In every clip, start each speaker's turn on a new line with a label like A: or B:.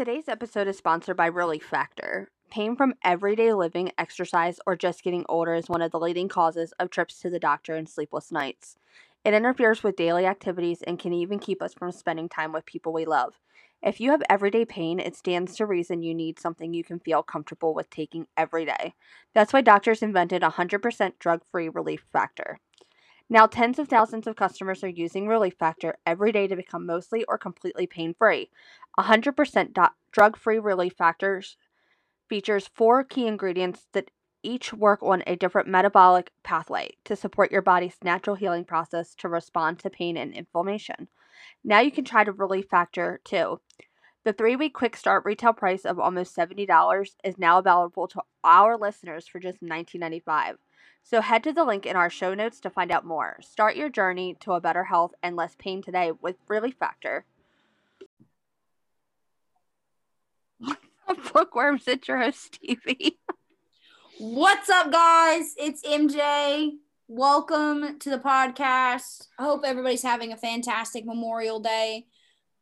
A: Today's episode is sponsored by Relief Factor. Pain from everyday living, exercise, or just getting older is one of the leading causes of trips to the doctor and sleepless nights. It interferes with daily activities and can even keep us from spending time with people we love. If you have everyday pain, it stands to reason you need something you can feel comfortable with taking every day. That's why doctors invented 100% drug free Relief Factor. Now, tens of thousands of customers are using Relief Factor every day to become mostly or completely pain free. 100% do- drug free Relief Factors features four key ingredients that each work on a different metabolic pathway to support your body's natural healing process to respond to pain and inflammation. Now you can try the Relief Factor too. The three week quick start retail price of almost $70 is now available to our listeners for just $19.95. So head to the link in our show notes to find out more. Start your journey to a better health and less pain today with Relief Factor. Bookworms, it's your host, Stevie.
B: What's up, guys? It's MJ. Welcome to the podcast. I hope everybody's having a fantastic Memorial Day.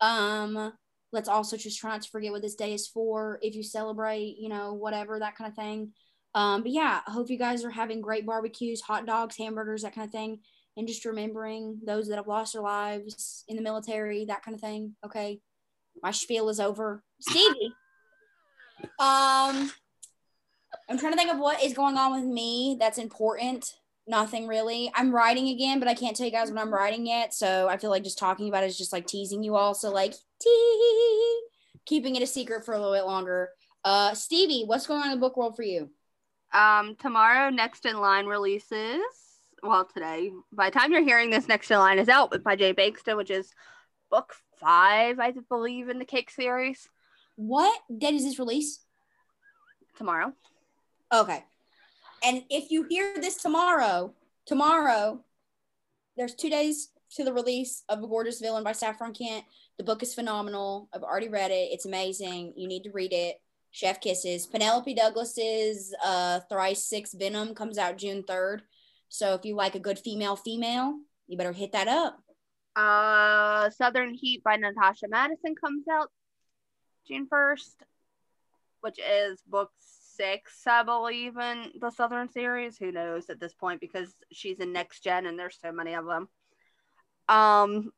B: Um, let's also just try not to forget what this day is for. If you celebrate, you know, whatever that kind of thing. Um, but yeah, I hope you guys are having great barbecues, hot dogs, hamburgers, that kind of thing, and just remembering those that have lost their lives in the military, that kind of thing. Okay, my spiel is over. Stevie. Um, I'm trying to think of what is going on with me that's important. Nothing really. I'm writing again, but I can't tell you guys what I'm writing yet. So I feel like just talking about it is just like teasing you all. So like tee, keeping it a secret for a little bit longer. Uh, Stevie, what's going on in the book world for you?
A: Um, tomorrow, Next in Line releases. Well, today, by the time you're hearing this, Next in Line is out by J. Bengtsson, which is book five, I believe, in the Cake series.
B: What date is this release?
A: Tomorrow.
B: Okay. And if you hear this tomorrow, tomorrow, there's two days to the release of A Gorgeous Villain by Saffron Kent. The book is phenomenal. I've already read it. It's amazing. You need to read it. Chef Kisses. Penelope Douglas's uh, Tryst Six Venom comes out June 3rd. So if you like a good female female, you better hit that up.
A: Uh, Southern Heat by Natasha Madison comes out June 1st, which is book six, I believe, in the Southern series. Who knows at this point because she's in next gen and there's so many of them. Um,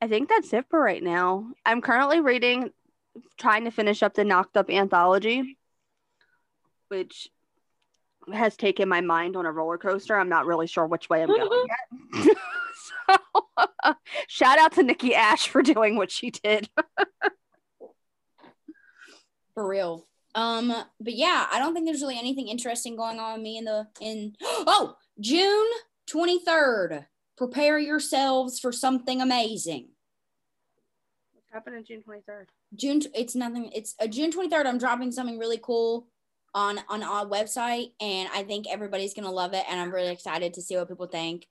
A: I think that's it for right now. I'm currently reading, trying to finish up the Knocked Up anthology, which has taken my mind on a roller coaster. I'm not really sure which way I'm going yet. so, shout out to Nikki Ash for doing what she did.
B: For real. Um, but yeah, I don't think there's really anything interesting going on with me in the in oh June 23rd. Prepare yourselves for something amazing.
A: What's happening June 23rd?
B: June it's nothing it's uh, June 23rd. I'm dropping something really cool on on our website and I think everybody's gonna love it and I'm really excited to see what people think.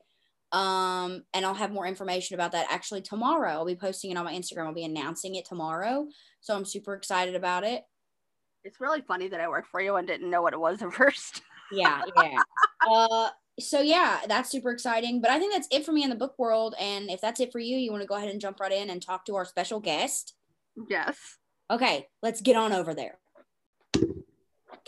B: Um, and I'll have more information about that actually tomorrow. I'll be posting it on my Instagram. I'll be announcing it tomorrow. So I'm super excited about it.
A: It's really funny that I worked for you and didn't know what it was at first.
B: yeah, yeah. uh, so yeah, that's super exciting. But I think that's it for me in the book world. And if that's it for you, you want to go ahead and jump right in and talk to our special guest.
A: Yes.
B: Okay, let's get on over there.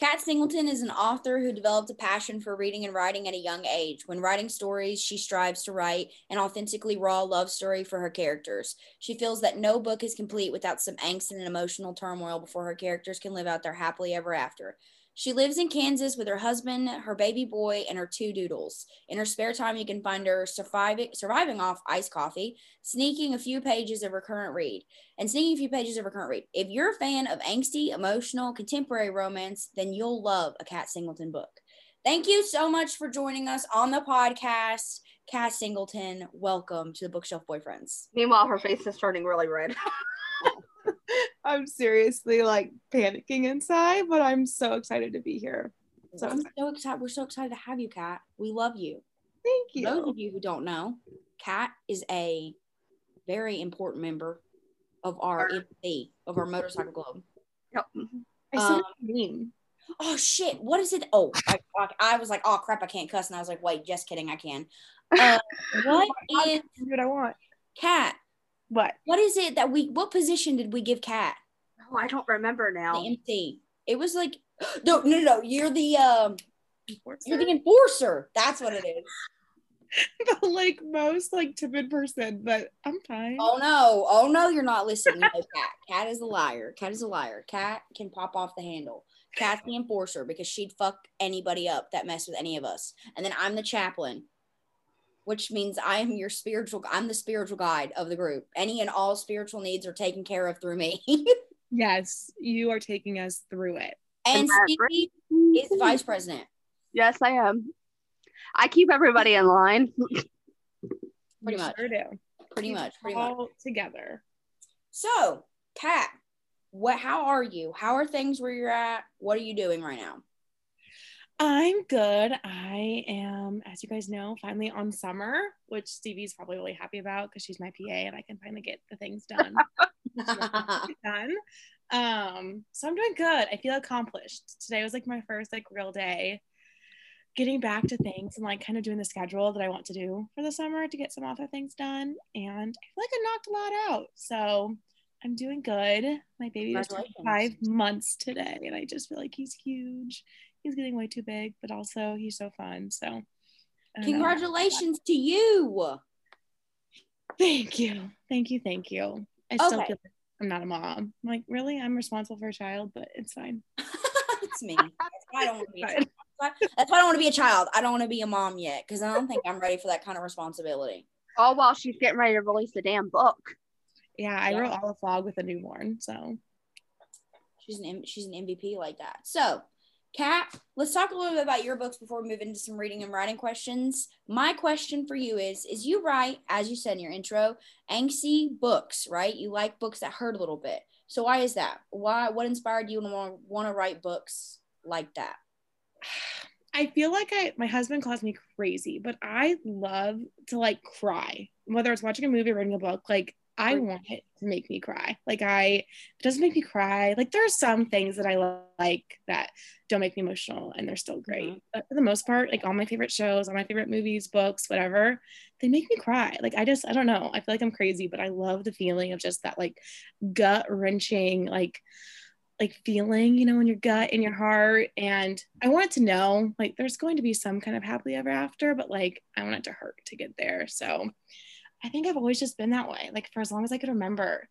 B: Kat Singleton is an author who developed a passion for reading and writing at a young age. When writing stories, she strives to write an authentically raw love story for her characters. She feels that no book is complete without some angst and emotional turmoil before her characters can live out their happily ever after. She lives in Kansas with her husband, her baby boy, and her two doodles. In her spare time, you can find her surviving, surviving off iced coffee, sneaking a few pages of her current read, and sneaking a few pages of her current read. If you're a fan of angsty, emotional, contemporary romance, then you'll love a Kat Singleton book. Thank you so much for joining us on the podcast. Kat Singleton, welcome to the Bookshelf Boyfriends.
A: Meanwhile, her face is turning really red.
C: I'm seriously like panicking inside, but I'm so excited to be here. So
B: I'm so excited. We're so excited to have you, Kat. We love you.
C: Thank you.
B: Those of you who don't know, Kat is a very important member of our MC, of our motorcycle club.
A: Yep.
C: I said
B: Um,
C: mean.
B: Oh shit! What is it? Oh, I, I was like, oh crap, I can't cuss, and I was like, wait, just kidding, I can. Uh, what is
C: what I want.
B: Kat?
C: What?
B: What is it that we? What position did we give Kat?
A: Oh I don't remember now.
B: The
A: now.
B: MC. It was like no, no, no. You're the um,
C: Enforcer?
B: you're the enforcer. That's what it is.
C: the like most like timid person, but I'm fine.
B: Oh no, oh no, you're not listening. No, Kat. Kat is a liar. Kat is a liar. Kat can pop off the handle. Kat's the enforcer because she'd fuck anybody up that messed with any of us. And then I'm the chaplain, which means I am your spiritual. I'm the spiritual guide of the group. Any and all spiritual needs are taken care of through me.
C: Yes, you are taking us through it.
B: and
A: that?
B: Stevie is vice president.
A: Yes, I am. I keep everybody in line.
B: Pretty much.
C: Sure do.
B: Pretty
C: Keep
B: much.
C: it
B: Pretty much.
C: all together.
B: So, Kat, what? How are you? How are things where you're at? What are you doing right now?
C: I'm good. I am, as you guys know, finally on summer, which Stevie's probably really happy about because she's my PA and I can finally get the things done. done. Um, so I'm doing good. I feel accomplished. Today was like my first like real day getting back to things and like kind of doing the schedule that I want to do for the summer to get some other things done. And I feel like I knocked a lot out. So I'm doing good. My baby just five months today, and I just feel like he's huge. He's getting way too big, but also he's so fun. So I don't know.
B: Congratulations to you.
C: Thank you. Thank you. Thank you. I still
B: Okay.
C: feel like I'm not a mom. I'm like, really? I'm responsible for a child, but it's fine.
B: it's me. That's why I don't want to be. A child. That's why I don't want to be a child. I don't want to be a mom yet because I don't think I'm ready for that kind of responsibility.
A: All while she's getting ready to release the damn book.
C: Yeah, I
B: Yeah.
C: wrote all the vlog with a newborn. So
B: She's an M- she's an MVP like that. So, Kat, let's talk a little bit about your books before we move into some reading and writing questions. My question for you is: Is you write, as you said in your intro, angsty books, right? You like books that hurt a little bit. So why is that? Why? What inspired you to want to write books like that?
C: I feel like I my husband calls me crazy, but I love to like cry. Whether it's watching a movie or reading a book, like I want it to make me cry. Like I it doesn't make me cry. Like there are some things that I li- like that don't make me emotional and they're still great.
B: Mhm.
C: But for the most part, like all my favorite shows, all my favorite movies, books, whatever, they make me cry. Like I just I don't know. I feel like I'm crazy, but I love the feeling of just that like gut wrenching like like feeling, you know, in your gut, in your heart. And I want it to know like there's going to be some kind of happily ever after, but like I want it to hurt to get there. So I think I've always just been that way. Like for as long as I could remember,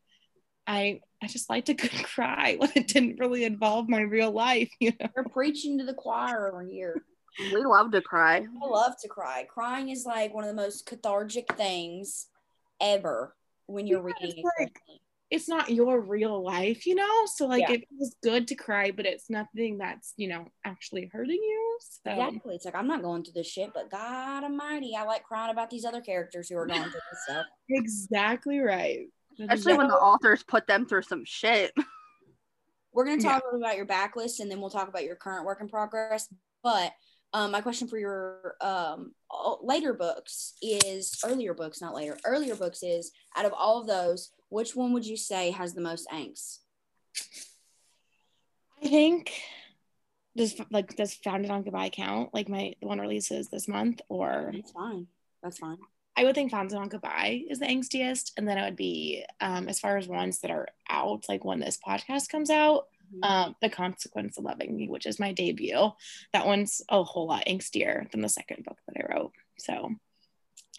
C: I I just like to cry when it didn't really involve my real life, you know.
B: You're preaching to the choir over here.
A: We love to cry.
B: I love to cry. Crying is like one of the most cathartic things ever when you're
C: Yeah,
B: reading.
C: it's like-
B: especially.
C: It's not your real life, you know? So like
B: Yeah.
C: it feels good to cry, but it's nothing that's, you know, actually hurting you. So
B: Exactly. It's like I'm not going through this shit, but God Almighty, I like crying about these other characters who are going through this stuff.
C: exactly right. That is
A: Especially when the authors put them through some shit.
B: We're gonna
C: Yeah.
B: talk a little about your backlist, and then we'll talk about your current work in progress. But um, my question for your um, later books is earlier books, not later. Earlier books is out of all of those, which one would you say has the most angst?
C: I think does like does founded on goodbye count? Like my the one releases this month, or
B: That's fine. That's fine.
C: I would think founded on goodbye is the angstiest, and then it would be um, as far as ones that are out, like when this podcast comes out,
B: Mhm.
C: um, the consequence of loving me, which is my debut. That one's a whole lot angstier than the second book that I wrote. So.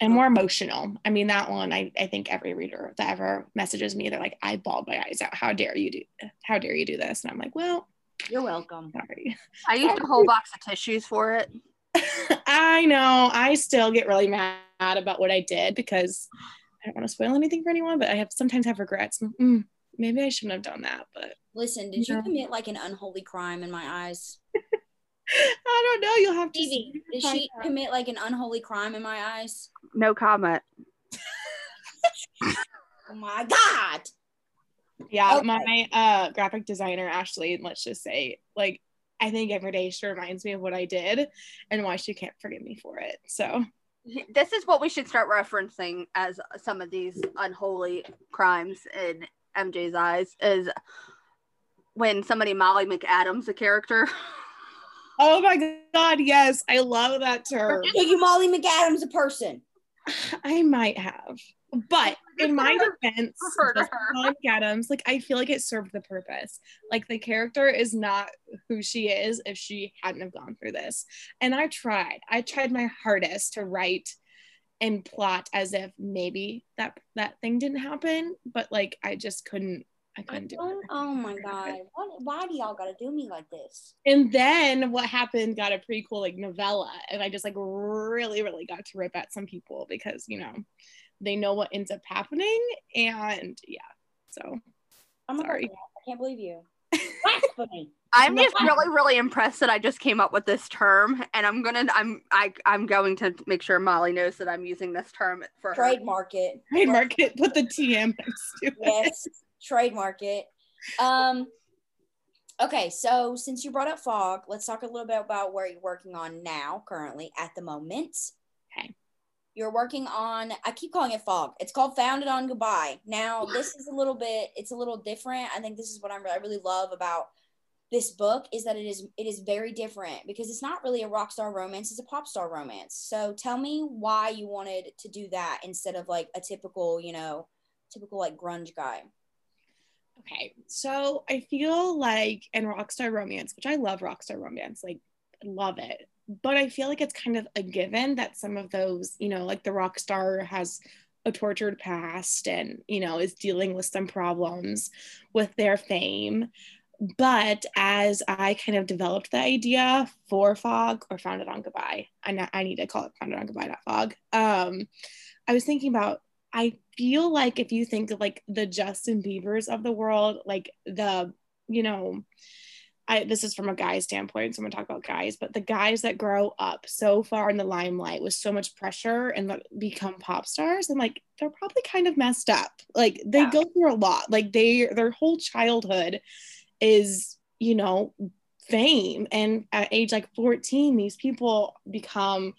C: And more emotional. I mean, that one, I, I think every reader that ever messages me, they're like, I bawled my eyes out. How dare you do, how dare you do this? And I'm like, well,
B: You're welcome.
C: sorry.
A: I used a whole box of tissues for it.
C: I know. I still get really mad about what I did because I don't want to spoil anything for anyone, but I have sometimes have regrets. Mm, maybe I shouldn't have done that, but
B: Listen, did you
C: Yeah.
B: commit like an unholy crime in my eyes?
C: I don't know. You'll have to
B: Stevie,
C: see.
B: did she commit like an unholy crime in my eyes?
A: No comment.
B: Oh my God.
C: Yeah,
B: Okay.
C: my uh, graphic designer Ashley, let's just say, like, I think every day she reminds me of what I did and why she can't forgive me for it. So
A: This is what we should start referencing as some of these unholy crimes in MJ's eyes is when somebody Molly McAdams a character.
C: Oh my god, yes, I love that term.
B: So you Molly McAdams a person.
C: I might have. But in my defense. Molly Adams, like I feel like it served the purpose. Like the character is not who she is if she hadn't have gone through this. And I tried. I tried my hardest to write and plot as if maybe that that thing didn't happen, but like I just couldn't I
B: I
C: couldn't do it.
B: don't, oh my god. What, why do y'all gotta do me like this?
C: And then what happened got a pretty cool like novella, and I just like really, really got to rip at some people because you know they know what ends up happening, and yeah. So
B: my
C: Sorry.
B: god, I can't believe you.
A: I'm just really, really impressed that I just came up with this term, and I'm gonna, I'm, I, I'm going to make sure Molly knows that I'm using this term for her.
B: Trademark it.
C: trademark it, put the TM next to it.
B: yes, trademark it. Um, okay, so since you brought up fog, let's talk a little bit about where you're working on now, currently at the moment.
C: Okay.
B: You're working on. I keep calling it fog. It's called Founded on Goodbye. Now, this is a little bit. It's a little different. I think this is what I'm, I really love about this book is that it is it is very different because it's not really a rock star romance it's a pop star romance so tell me why you wanted to do that instead of like a typical you know typical like grunge guy
C: Okay, so I feel like in Rockstar Romance, which I love Rockstar Romance, like love it, but I feel like it's kind of a given that some of those, you know, like the rock star has a tortured past and you know is dealing with some problems with their fame. But as I kind of developed the idea for Fog or Founded on Goodbye, I, I need to call it Founded on Goodbye, not Fog. Um, I was thinking about I feel like if you think of like the Justin Biebers of the world, like the, you know, I this is from a guy's standpoint, so I'm gonna talk about guys, but the guys that grow up so far in the limelight with so much pressure and like become pop stars, and like they're probably kind of messed up. Like they
B: Yeah.
C: go through a lot. Like they their whole childhood is, you know, fame. And at age like 14, these people become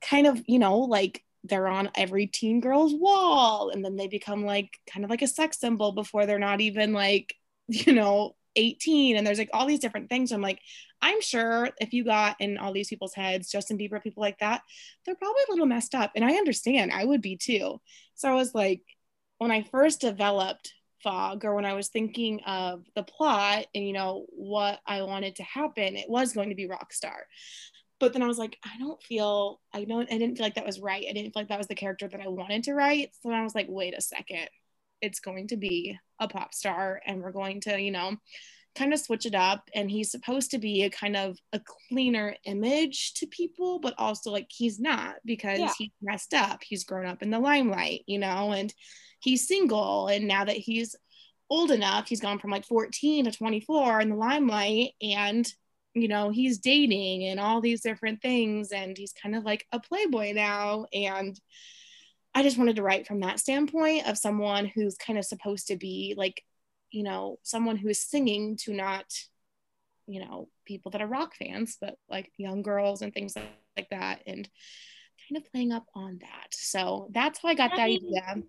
C: kind of, you know, like they're on every teen girl's wall and then they become like kind of like a sex symbol before they're not even like you know 18 and there's like all these different things. I'm like i'm sure if you got in all these people's heads justin bieber people like that they're probably a little messed up and i understand i would be too. So i was like when i first developed fog or when i was thinking of the plot and you know what i wanted to happen it was going to be rockstar but then I was like, I don't feel, I don't, I didn't feel like that was right. I didn't feel like that was the character that I wanted to write. So then I was like, wait a second, it's going to be a pop star and we're going to, you know, kind of switch it up. And he's supposed to be a kind of a cleaner image to people, but also like he's not because
B: Yeah.
C: he's messed up. He's grown up in the limelight, you know, and he's single. And now that he's old enough, he's gone from like 14 to 24 in the limelight and you know, he's dating and all these different things, and he's kind of like a playboy now. And I just wanted to write from that standpoint of someone who's kind of supposed to be like, you know, someone who is singing to not, you know, people that are rock fans, but like young girls and things like, like that, and kind of playing up on that. So that's how I got that idea.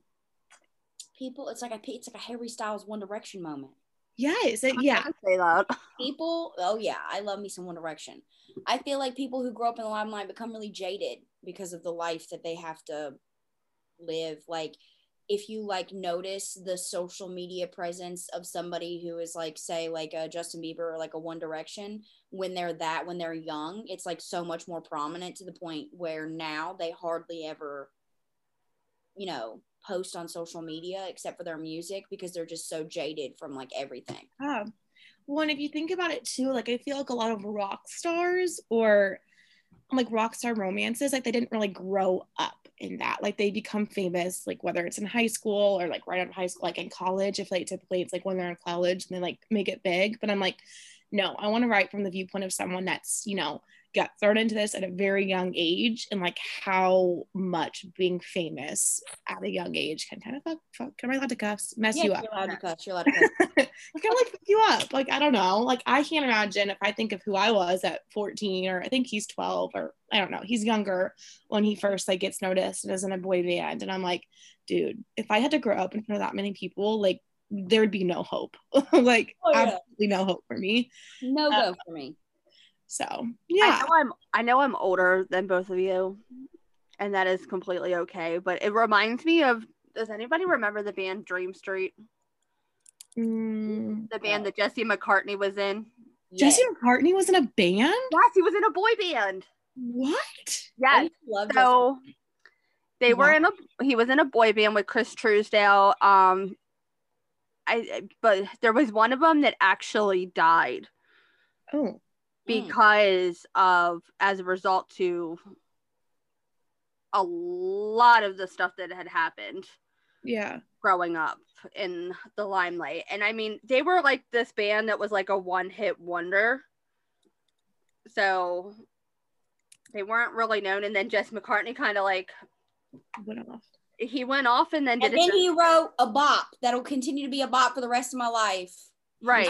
B: people it's like a it's like a harry styles one direction moment
C: Yes, it, yeah,
A: I can say that.
B: people oh yeah i love me some one direction. I feel like people who grow up in the limelight become really jaded because of the life that they have to live. Like if you like notice the social media presence of somebody who is like say like a justin bieber or like a one direction when they're that when they're young it's like so much more prominent to the point where now they hardly ever you know post on social media except for their music because they're just so jaded from like everything
C: Yeah. Well, and if you think about it too, like I feel like a lot of rock stars or like rock star romances, like they didn't really grow up in that. Like they become famous, like whether it's in high school or like right out of high school, like in college. If like typically it's like when they're in college and they like make it big. But I'm like, no, I want to write from the viewpoint of someone that's, you know, got thrown into this at a very young age and like how much being famous at a young age can kind of fuck, fuck am I allowed to cuss? Mess you
B: Yeah,
C: up.
B: You're allowed to cuss. You're allowed to cuss.
C: kind of like fuck you up. Like, I don't know. Like, I can't imagine if I think of who I was at 14 or I think he's 12 or I don't know. He's younger when he first like gets noticed and is in a boy band. And I'm like, dude, if I had to grow up in front of that many people, like there would be no hope. like
B: Oh, yeah.
C: absolutely no hope for me.
B: No
C: Uh,
B: go for me.
C: So yeah.
A: I know I'm I know I'm older than both of you. and that is completely okay. But it reminds me of does anybody remember the band Dream Street?
C: Mm,
A: The band that Jesse McCartney was in?
C: Jesse
B: Yes.
C: McCartney was in a band.
A: Yes, he was in a boy band.
C: What?
A: Yes.
B: used love Jesse.
A: So they were in a he was in a boy band with Chris Trousdale. Um I but there was one of them that actually died
C: Oh,
B: Mm.
A: because of as a result to a lot of the stuff that had happened
C: yeah.
A: growing up in the limelight. And I mean, they were like this band that was like a one hit wonder. So they weren't really known. And then Jess McCartney kind of like
C: Went off.
A: he went off and then did
B: And then
A: his
B: he wrote a bop that'll continue to be a bop for the rest of my life.
A: right.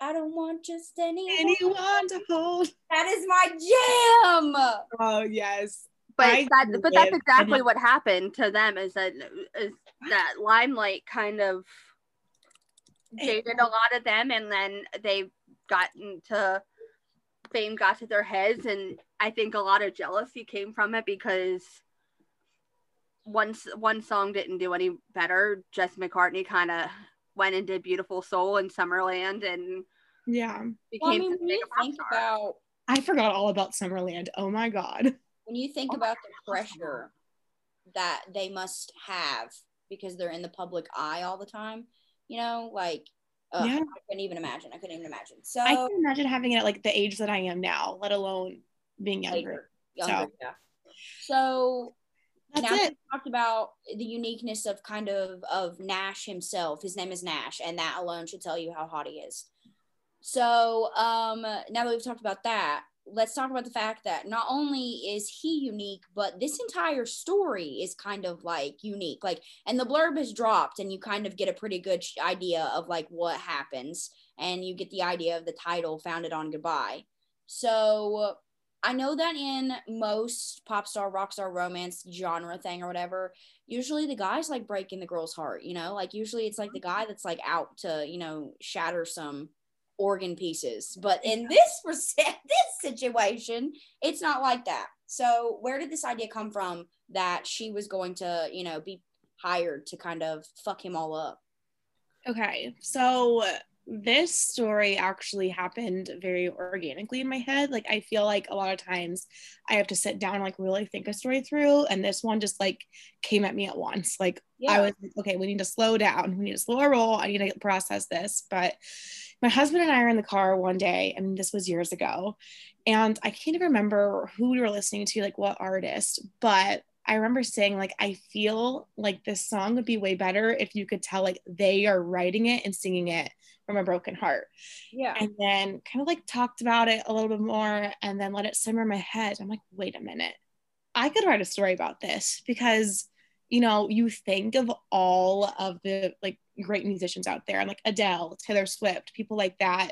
B: I don't want
C: Which
B: no
C: one are-
B: pretty face. I don't want just anyone.
C: Anyone to hold?
B: That is my jam.
C: Oh yes.
A: But that, but that's exactly
C: and-
A: what happened to them is that is that limelight kind of jaded a lot of them and then they got into fame got to their heads and I think a lot of jealousy came from it because once one song didn't do any better. Jess McCartney kind of went and did Beautiful Soul in Summerland and
C: Yeah.
A: became
B: Well, I mean, when you think
A: star.
B: about
C: I forgot all about Summerland. Oh my god.
B: when you think
A: Oh my
B: about the pressure that they must have because they're in the public eye all the time, you know, like ugh,
C: Yeah.
B: I couldn't even imagine. I couldn't even imagine. So
C: I can imagine having it at like the age that I am now, let alone being younger.
B: later, younger,
C: So-
B: yeah. So
C: That's
B: now
C: it.
B: we talked about the uniqueness of kind of of Nash himself. His name is Nash, and that alone should tell you how hot he is. So um, now that we've talked about that, let's talk about the fact that not only is he unique, but this entire story is kind of like unique. Like, and the blurb is dropped, and you kind of get a pretty good sh- idea of like what happens, and you get the idea of the title "Founded on Goodbye." So I know that in most pop star, rock star, romance genre thing or whatever, usually the guy's like breaking the girl's heart, you know? Like usually it's like the guy that's like out to, you know, shatter some organ pieces. But in this this situation, it's not like that. So where did this idea come from that she was going to, you know, be hired to kind of fuck him all up?
C: Okay, so this story actually happened very organically in my head. Like I feel like a lot of times I have to sit down and like really think a story through, and this one just like came at me at once. Like I was like, okay, we need to slow down. We need to slow our roll. I need to process this. But my husband and I are in the car one day, and this was years ago, and I can't even remember who we were listening to, like what artist, but I remember saying like I feel like this song would be way better if you could tell like they are writing it and singing it from a broken heart.
B: yeah.
C: And then kind of like talked about it a little bit more and then let it simmer in my head. I'm like, wait a minute. I could write a story about this because you know, you think of all of the like great musicians out there, like Adele, Taylor Swift, people like that.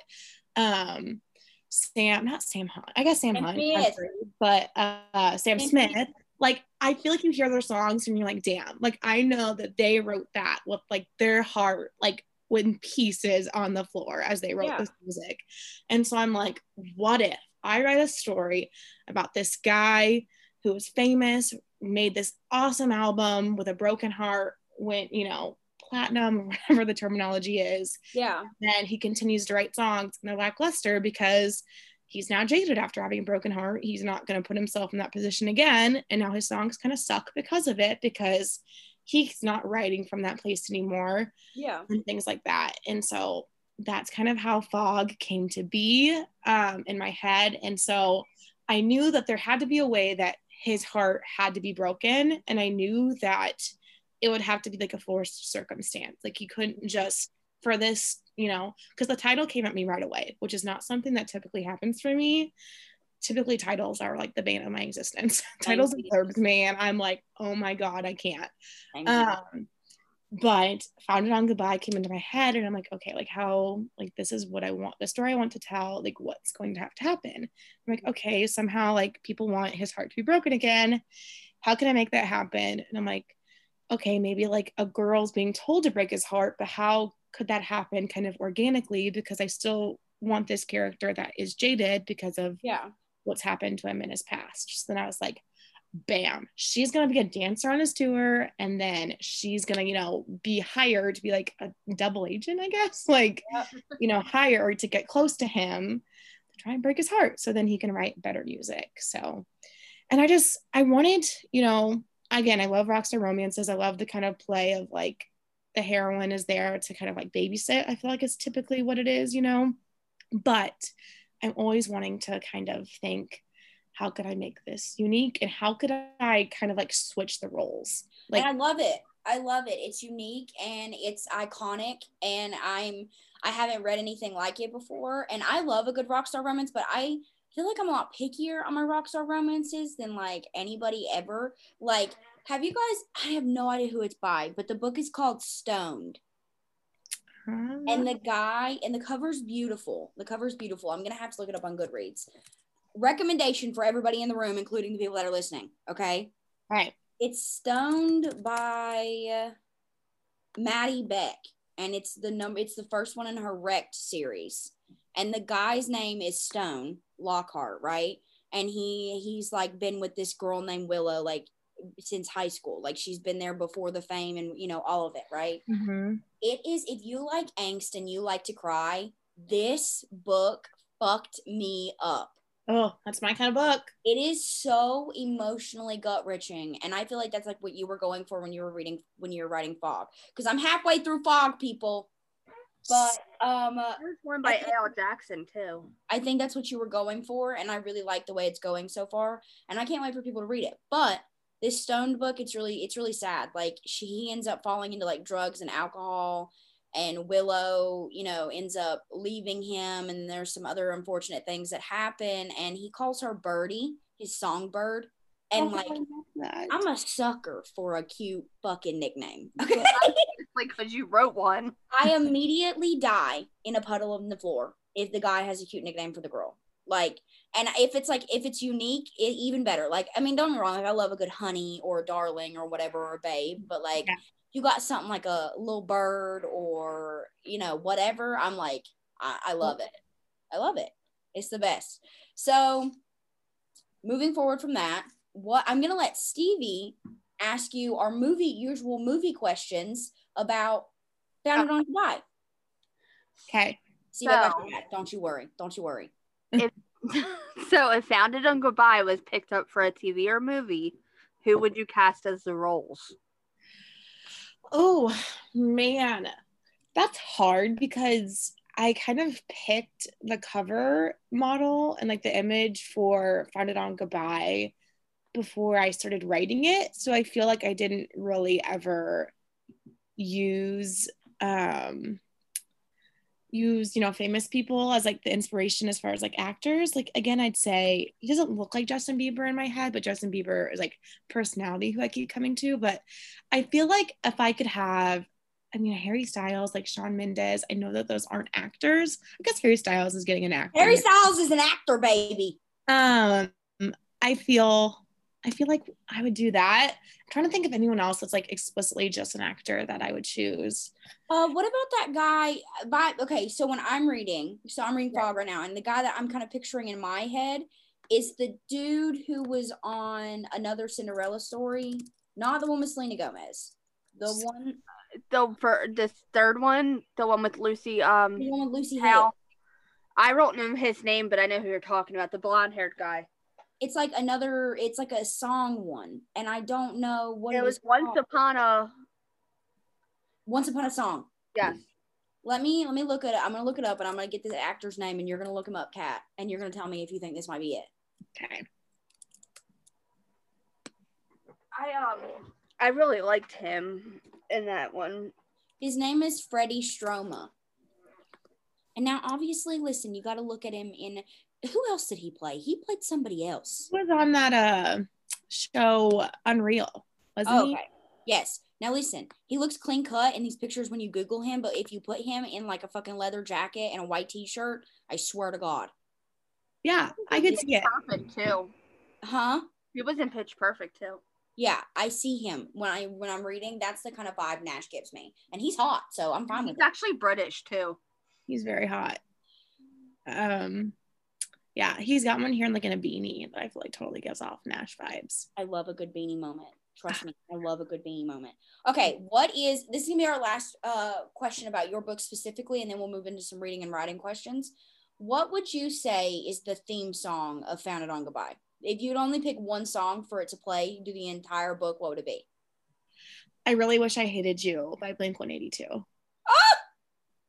C: Um, Sam, not Sam Hunt, I guess Sam, Hunt, but uh, Sam Smith. Like, I feel like you hear their songs and you're like, damn, like I know that they wrote that with like their heart, like in pieces on the floor as they wrote
B: Yeah.
C: this music. And so I'm like, what if I write a story about this guy who was famous, made this awesome album with a broken heart, went, you know, platinum, whatever the terminology is.
B: Yeah.
C: Then he continues to write songs and they're lackluster because he's now jaded after having a broken heart. He's not going to put himself in that position again. And now his songs kind of suck because of it, because he's not writing from that place anymore
B: Yeah.
C: and things like that. And so that's kind of how fog came to be um, in my head. And so I knew that there had to be a way that his heart had to be broken. And I knew that it would have to be like a forced circumstance. Like he couldn't just, for this, you know, because the title came at me right away, which is not something that typically happens for me. Typically, titles are like the bane of my existence. titles and
B: you.
C: blurbs, man. I'm like, oh my God, I can't. Um, but founded on goodbye came into my head and i'm like okay like how like this is what i want the story i want to tell like what's going to have to happen i'm like okay somehow like people want his heart to be broken again how can i make that happen and i'm like okay maybe like a girl's being told to break his heart but how could that happen kind of organically because i still want this character that is jaded because of
B: yeah.
C: what's happened to him in his past. So then I was like, bam, she's gonna be a dancer on his tour, and then she's gonna, you know, be hired to be like a double agent, I guess, like, you know, hire or to get close to him to try and break his heart so then he can write better music. So, and I just, I wanted, you know, again, I love rockstar romances. I love the kind of play of like the heroine is there to kind of like babysit. I feel like it's typically what it is, you know, but I'm always wanting to kind of think, how could I make this unique and how could I kind of like switch the roles?
B: Like and I love it. I love it. It's unique and it's iconic and I'm I haven't read anything like it before and I love a good rockstar romance, but I feel like I'm a lot pickier on my rockstar romances than like anybody ever. Like, have you guys I have no idea who it's by, but the book is called Stoned. Uh-huh. And the guy and the cover's beautiful. The cover's beautiful. I'm gonna have to look it up on Goodreads recommendation for everybody in the room, including the people that are listening. Okay.
C: All right.
B: It's Stoned by Maddie Beck, and it's the number. It's the first one in her Wrecked series, and the guy's name is Stone Lockhart, right? And he he's like been with this girl named Willow like since high school. Like she's been there before the fame and you know all of it, right?
C: Mm-hmm.
B: It is if you like angst and you like to cry, this book fucked me up
C: Oh, that's my kind of book.
B: It is so emotionally gut wrenching, and I feel like that's like what you were going for when you were reading when you were writing Fog. Because I'm halfway through Fog, people. But um,
A: there's one by A.L. Jackson too.
B: I think that's what you were going for, and I really like the way it's going so far, and I can't wait for people to read it. But this stoned book, it's really it's really sad. Like she he ends up falling into like drugs and alcohol and Willow, you know, ends up leaving him, and there's some other unfortunate things that happen, and he calls her Birdie, his songbird. And oh, like, I'm a sucker for a cute fucking nickname. Okay.
A: like, because you wrote one.
B: I immediately die in a puddle on the floor if the guy has a cute nickname for the girl. Like, and if it's like, if it's unique, it, even better. Like, I mean, don't get me wrong. Like, I love a good honey or a darling or whatever or babe, but like, yeah. you got something like a little bird or you know whatever i'm like I, I love it. I love it. It's the best. So moving forward from that what i'm gonna let stevie ask you our movie usual movie questions about founded oh. on goodbye
C: okay.
B: See so, don't you worry. Don't you worry
A: if, so if founded on goodbye was picked up for a tv or movie who would you cast as the roles
C: Oh man, that's hard because I kind of picked the cover model and like the image for Founded on Goodbye before I started writing it. So I feel like I didn't really ever use um use you know famous people as like the inspiration as far as like actors like again i'd say he doesn't look like justin bieber in my head but justin bieber is like personality who i keep coming to but i feel like if i could have i mean harry styles like shawn mendes i know that those aren't actors. I guess harry styles is getting an actor.
B: Harry styles is an actor baby.
C: Um i feel I feel like I would do that. I'm trying to think of anyone else that's like explicitly just an actor that I would choose.
B: Uh, what about that guy? By okay, so when I'm reading, so I'm reading Fog right now, and the guy that I'm kind of picturing in my head is the dude who was on another Cinderella story, not the one with Selena Gomez, the one.
A: The for this third one, the one with Lucy. Um,
B: the one with Lucy Hale.
A: I wrote him his name, but I know who you're talking about. The blonde haired guy
B: it's like another it's like a song one and i don't know what
A: it, it was once upon a
B: once upon a song.
A: Yes
B: let me let me look at it i'm gonna look it up and i'm gonna get the actor's name and you're gonna look him up kat and you're gonna tell me if you think this might be it.
C: Okay.
A: I um i really liked him in that one.
B: His name is freddie stroma. And now obviously listen you got to look at him in who else did he play? He played somebody else.
C: He was on that uh show Unreal, wasn't oh, he? Okay.
B: Yes. Now listen, he looks clean cut in these pictures when you Google him, but if you put him in like a fucking leather jacket and a white t-shirt, I swear to God.
C: Yeah, I could see it.
A: Perfect too.
B: Huh?
A: He was in Pitch Perfect too.
B: Yeah, I see him when I when I'm reading. That's the kind of vibe Nash gives me, and he's hot, so I'm fine.
A: He's actually British too.
C: He's very hot. Um, Yeah, he's got one here in like in a beanie that I feel like totally gives off Nash vibes.
B: I love a good beanie moment. Trust me, I love a good beanie moment. Okay, what is this is gonna be our last uh question about your book specifically, and then we'll move into some reading and writing questions. What would you say is the theme song of Founded on Goodbye? If you'd only pick one song for it to play, do the entire book, what would it be?
C: I really wish I hated you by Blink 182.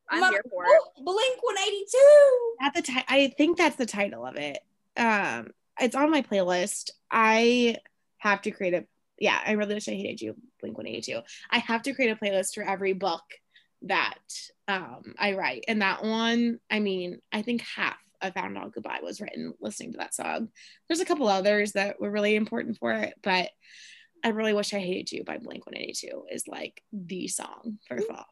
A: I'm
B: my-
A: here for it.
B: Blink 182.
C: At the time, I think that's the title of it. Um, it's on my playlist. I have to create a yeah. I really wish I hated you, Blink 182. I have to create a playlist for every book that um I write, and that one, I mean, I think half of Founded on Goodbye was written listening to that song. There's a couple others that were really important for it, but I really wish I hated you by Blink 182 is like the song for fog.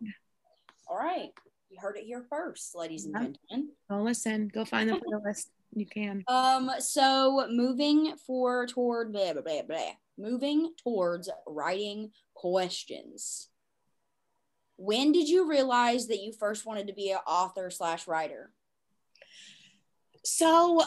B: All right. You heard it here first, ladies and gentlemen.
C: Go listen, go find the playlist. You can.
B: Um, so moving for toward blah, blah, blah, blah. moving towards writing questions. When did you realize that you first wanted to be an author slash writer?
C: So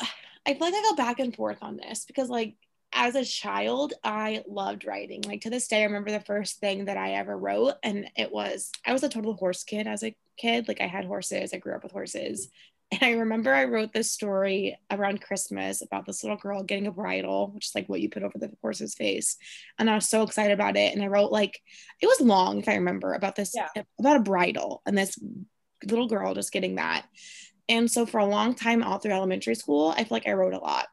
C: I feel like I go back and forth on this because, like, as a child, I loved writing. Like, to this day, I remember the first thing that I ever wrote, and it was I was a total horse kid as a kid. Like, I had horses, I grew up with horses. And I remember I wrote this story around Christmas about this little girl getting a bridle, which is like what you put over the horse's face. And I was so excited about it. And I wrote like, it was long, if I remember, about this,
B: Yeah.
C: about a bridle and this little girl just getting that. And so for a long time, all through elementary school, I feel like I wrote a lot.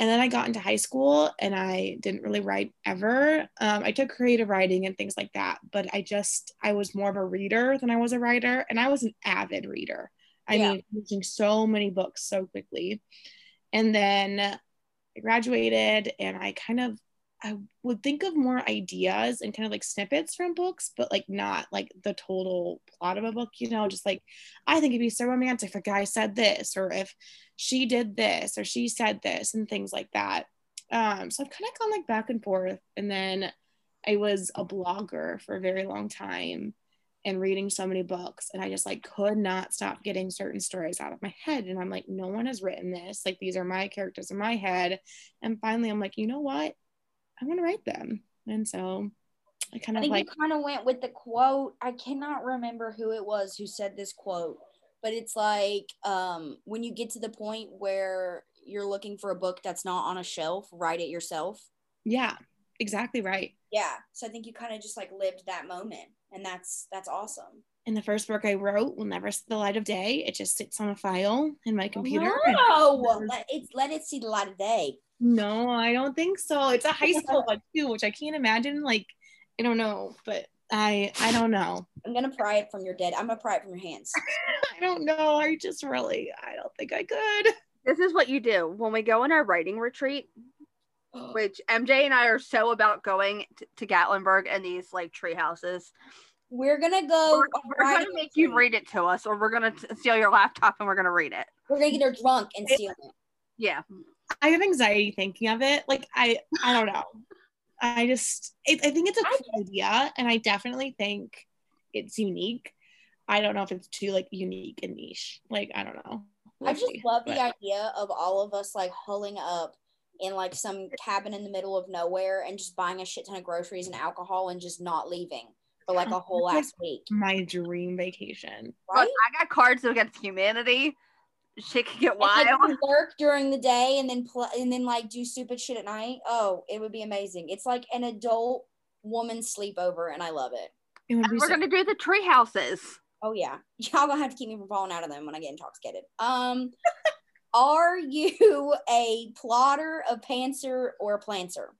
C: And then I got into high school and I didn't really write ever. Um, I took creative writing and things like that, but I just, I was more of a reader than I was a writer. And I was an avid reader. I
B: Yeah.
C: mean, reading so many books so quickly. And then I graduated and I kind of, I would think of more ideas and kind of like snippets from books, but like not like the total plot of a book, you know, just like I think it'd be so romantic if a guy said this, or if she did this, or she said this, and things like that. Um, so I've kind of gone like back and forth. And then I was a blogger for a very long time and reading so many books. And I just like could not stop getting certain stories out of my head. And I'm like, no one has written this. Like these are my characters in my head. And finally I'm like, you know what? I want to write them. And so I kind
B: I
C: of
B: think
C: like
B: you kind of went with the quote. I cannot remember who it was who said this quote, but it's like um, when you get to the point where you're looking for a book that's not on a shelf, write it yourself.
C: yeah, exactly right.
B: Yeah. So I think you kind of just like lived that moment, and that's that's awesome.
C: And the first book I wrote will never see the light of day. It just sits on a file in my computer.
B: No, let it let it see the light of day.
C: No, I don't think so. It's a high school one too, which I can't imagine. Like, I don't know, but I I don't know.
B: I'm gonna pry it from your dead. I'm gonna pry it from your hands.
C: I don't know. I just really I don't think I could.
A: This is what you do when we go on our writing retreat, which MJ and I are so about going t- to Gatlinburg and these like tree houses.
B: We're gonna go.
A: We're, we're gonna make you
B: retreat.
A: read it to us, or we're gonna t- steal your laptop and we're gonna read it.
B: We're gonna get her drunk and steal it.
A: Yeah,
C: I have anxiety thinking of it. Like I I don't know. I just it, I think it's a cool idea, and I definitely think it's unique. I don't know if it's too like unique and niche. Like I don't know.
B: I
C: We'll
B: just
C: see.
B: love the
C: But-
B: idea of all of us like hulling up in like some cabin in the middle of nowhere and just buying a shit ton of groceries and alcohol and just not leaving for like a whole last week.
C: my dream vacation.
A: but
B: Right?
A: I got cards against humanity. Shit can get
B: And, like,
A: wild.
B: work during the day and then pl- and then like do stupid shit at night. Oh, it would be amazing. It's like an adult woman sleepover, and I love it.
C: It
A: And we're
C: so-
A: gonna do the tree houses.
B: Oh yeah, y'all gonna have to keep me from falling out of them when I get intoxicated. Um, are you a plotter, a pantser, or a planter?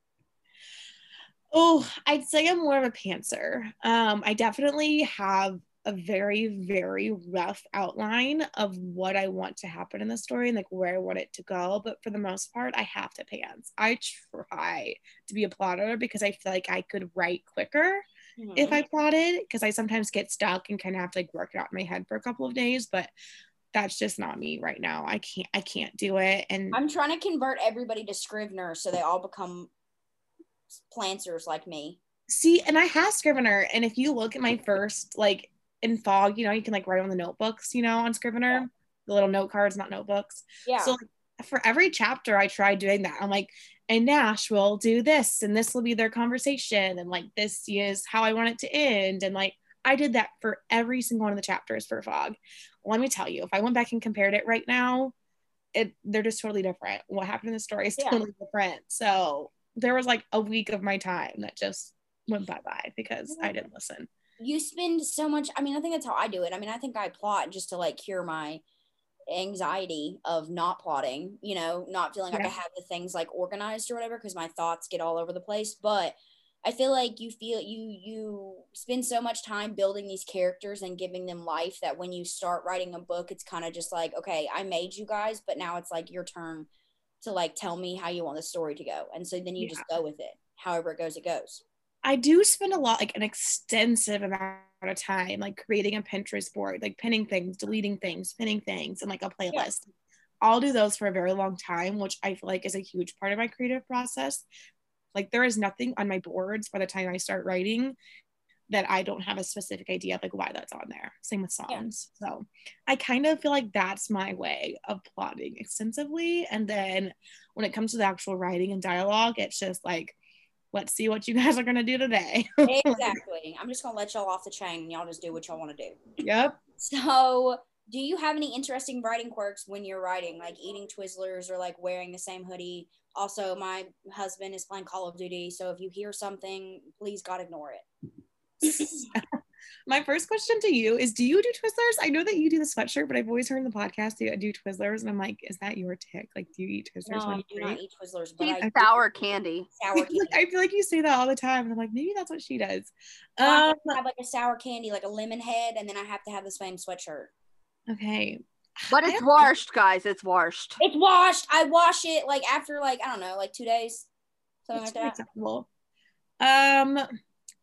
C: Oh, I'd say I'm more of a pantser. Um, I definitely have a very, very rough outline of what I want to happen in the story and like where I want it to go. But for the most part, I have to pants. I try to be a plotter because I feel like I could write quicker if I mm-hmm. plotted because I sometimes get stuck and kind of have to like work it out in my head for a couple of days. But that's just not me right now. I can't I can't do it. And
B: I'm trying to convert everybody to Scrivener so they all become planters like me.
C: See, and I have Scrivener, and if you look at my first, like in Fog, you know, you can like write on the notebooks, you know, on Scrivener,
B: Yeah.
C: the little note cards, not notebooks.
B: Yeah.
C: So like, for every chapter I tried doing that. I'm like, and Nash will do this, and this will be their conversation, and like this is how I want it to end. And like I did that for every single one of the chapters for Fog. Let me tell you, if I went back and compared it right now, it they're just totally different. What happened in the story is
B: Yeah.
C: totally different. So there was like a week of my time that just went bye bye because I didn't listen.
B: You spend so much i mean i think that's how i do it. I mean i think i plot just to like cure my anxiety of not plotting you know not feeling like i have the things like organized or whatever because my thoughts get all over the place. But i feel like you feel you you spend so much time building these characters and giving them life that when you start writing a book it's kind of just like okay i made you guys but now it's like your turn to like tell me how you want the story to go. And so then you just go with it however it goes it goes
C: I do spend a lot, like an extensive amount of time, like creating a Pinterest board, like pinning things, deleting things, pinning things, and like a playlist. I'll do those for a very long time, which I feel like is a huge part of my creative process. Like there is nothing on my boards by the time I start writing that I don't have a specific idea of like why that's on there. Same with
B: Yeah.
C: songs. So I kind of feel like that's my way of plotting extensively. And then when it comes to the actual writing and dialogue, it's just like, let's see what you guys are gonna do today.
B: exactly. I'm just gonna let y'all off the chain and y'all just do what y'all want to do.
C: yep.
B: So, do you have any interesting writing quirks when you're writing, like eating Twizzlers or like wearing the same hoodie? Also, my husband is playing Call of Duty, so if you hear something, please God ignore it.
C: My first question to you is do you do Twizzlers? I know that you do the sweatshirt, but I've always heard in the podcast you do Twizzlers, and I'm like, is that your tic? Like, do you eat Twizzlers
B: No,
C: when
B: I
C: you
B: do not eat Twizzlers, but
A: She's
B: I
A: sour candy.
B: sour
C: like,
B: candy.
C: I feel like you say that all the time, and I'm like, maybe that's what she does.
B: I have
C: Um,
B: to have like a sour candy, like a lemon head, and then I have to have the same sweatshirt.
C: okay.
A: But it's washed, guys. It's washed.
B: It's washed. I wash it like after like I don't know, like two days, something
C: That's
B: like that.
C: acceptable. Um,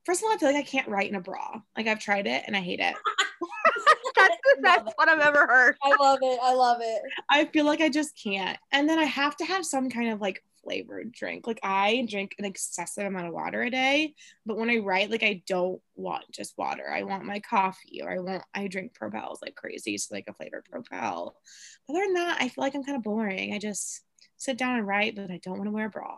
C: first of all, I feel like I can't write in a bra. Like I've tried it and I hate it.
A: That's the
B: Love
A: best one I've ever heard.
B: I love it. I love it.
C: I feel like I just can't. And then I have to have some kind of like flavored drink. Like I drink an excessive amount of water a day, but when I write, like I don't want just water. I want my coffee or I want I drink propels like crazy, so like a flavored propel. Other than that, I feel like I'm kind of boring. I just sit down and write, but I don't want to wear a bra.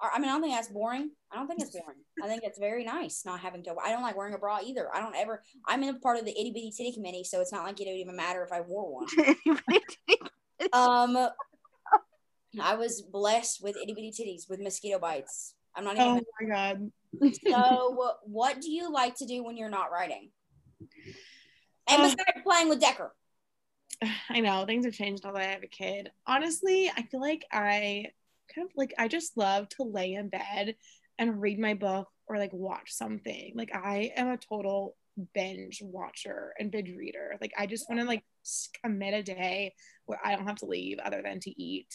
B: Or- I mean, I don't think that's boring. I don't think it's boring. I think it's very nice not having to. I don't like wearing a bra either. I don't ever. I'm in a part of the itty bitty titty committee, so it's not like it would even matter if I wore one. Um, I was blessed with itty bitty titties with mosquito bites. I'm not even.
C: Oh my god.
B: So, what do you like to do when you're not writing? And
C: Uh,
B: besides playing with Decker,
C: I know things have changed now that I have a kid. Honestly, I feel like I kind of like I just love to lay in bed and read my book or like watch something. Like I am a total binge watcher and binge reader. Like I just want to like commit a day where I don't have to leave other than to eat.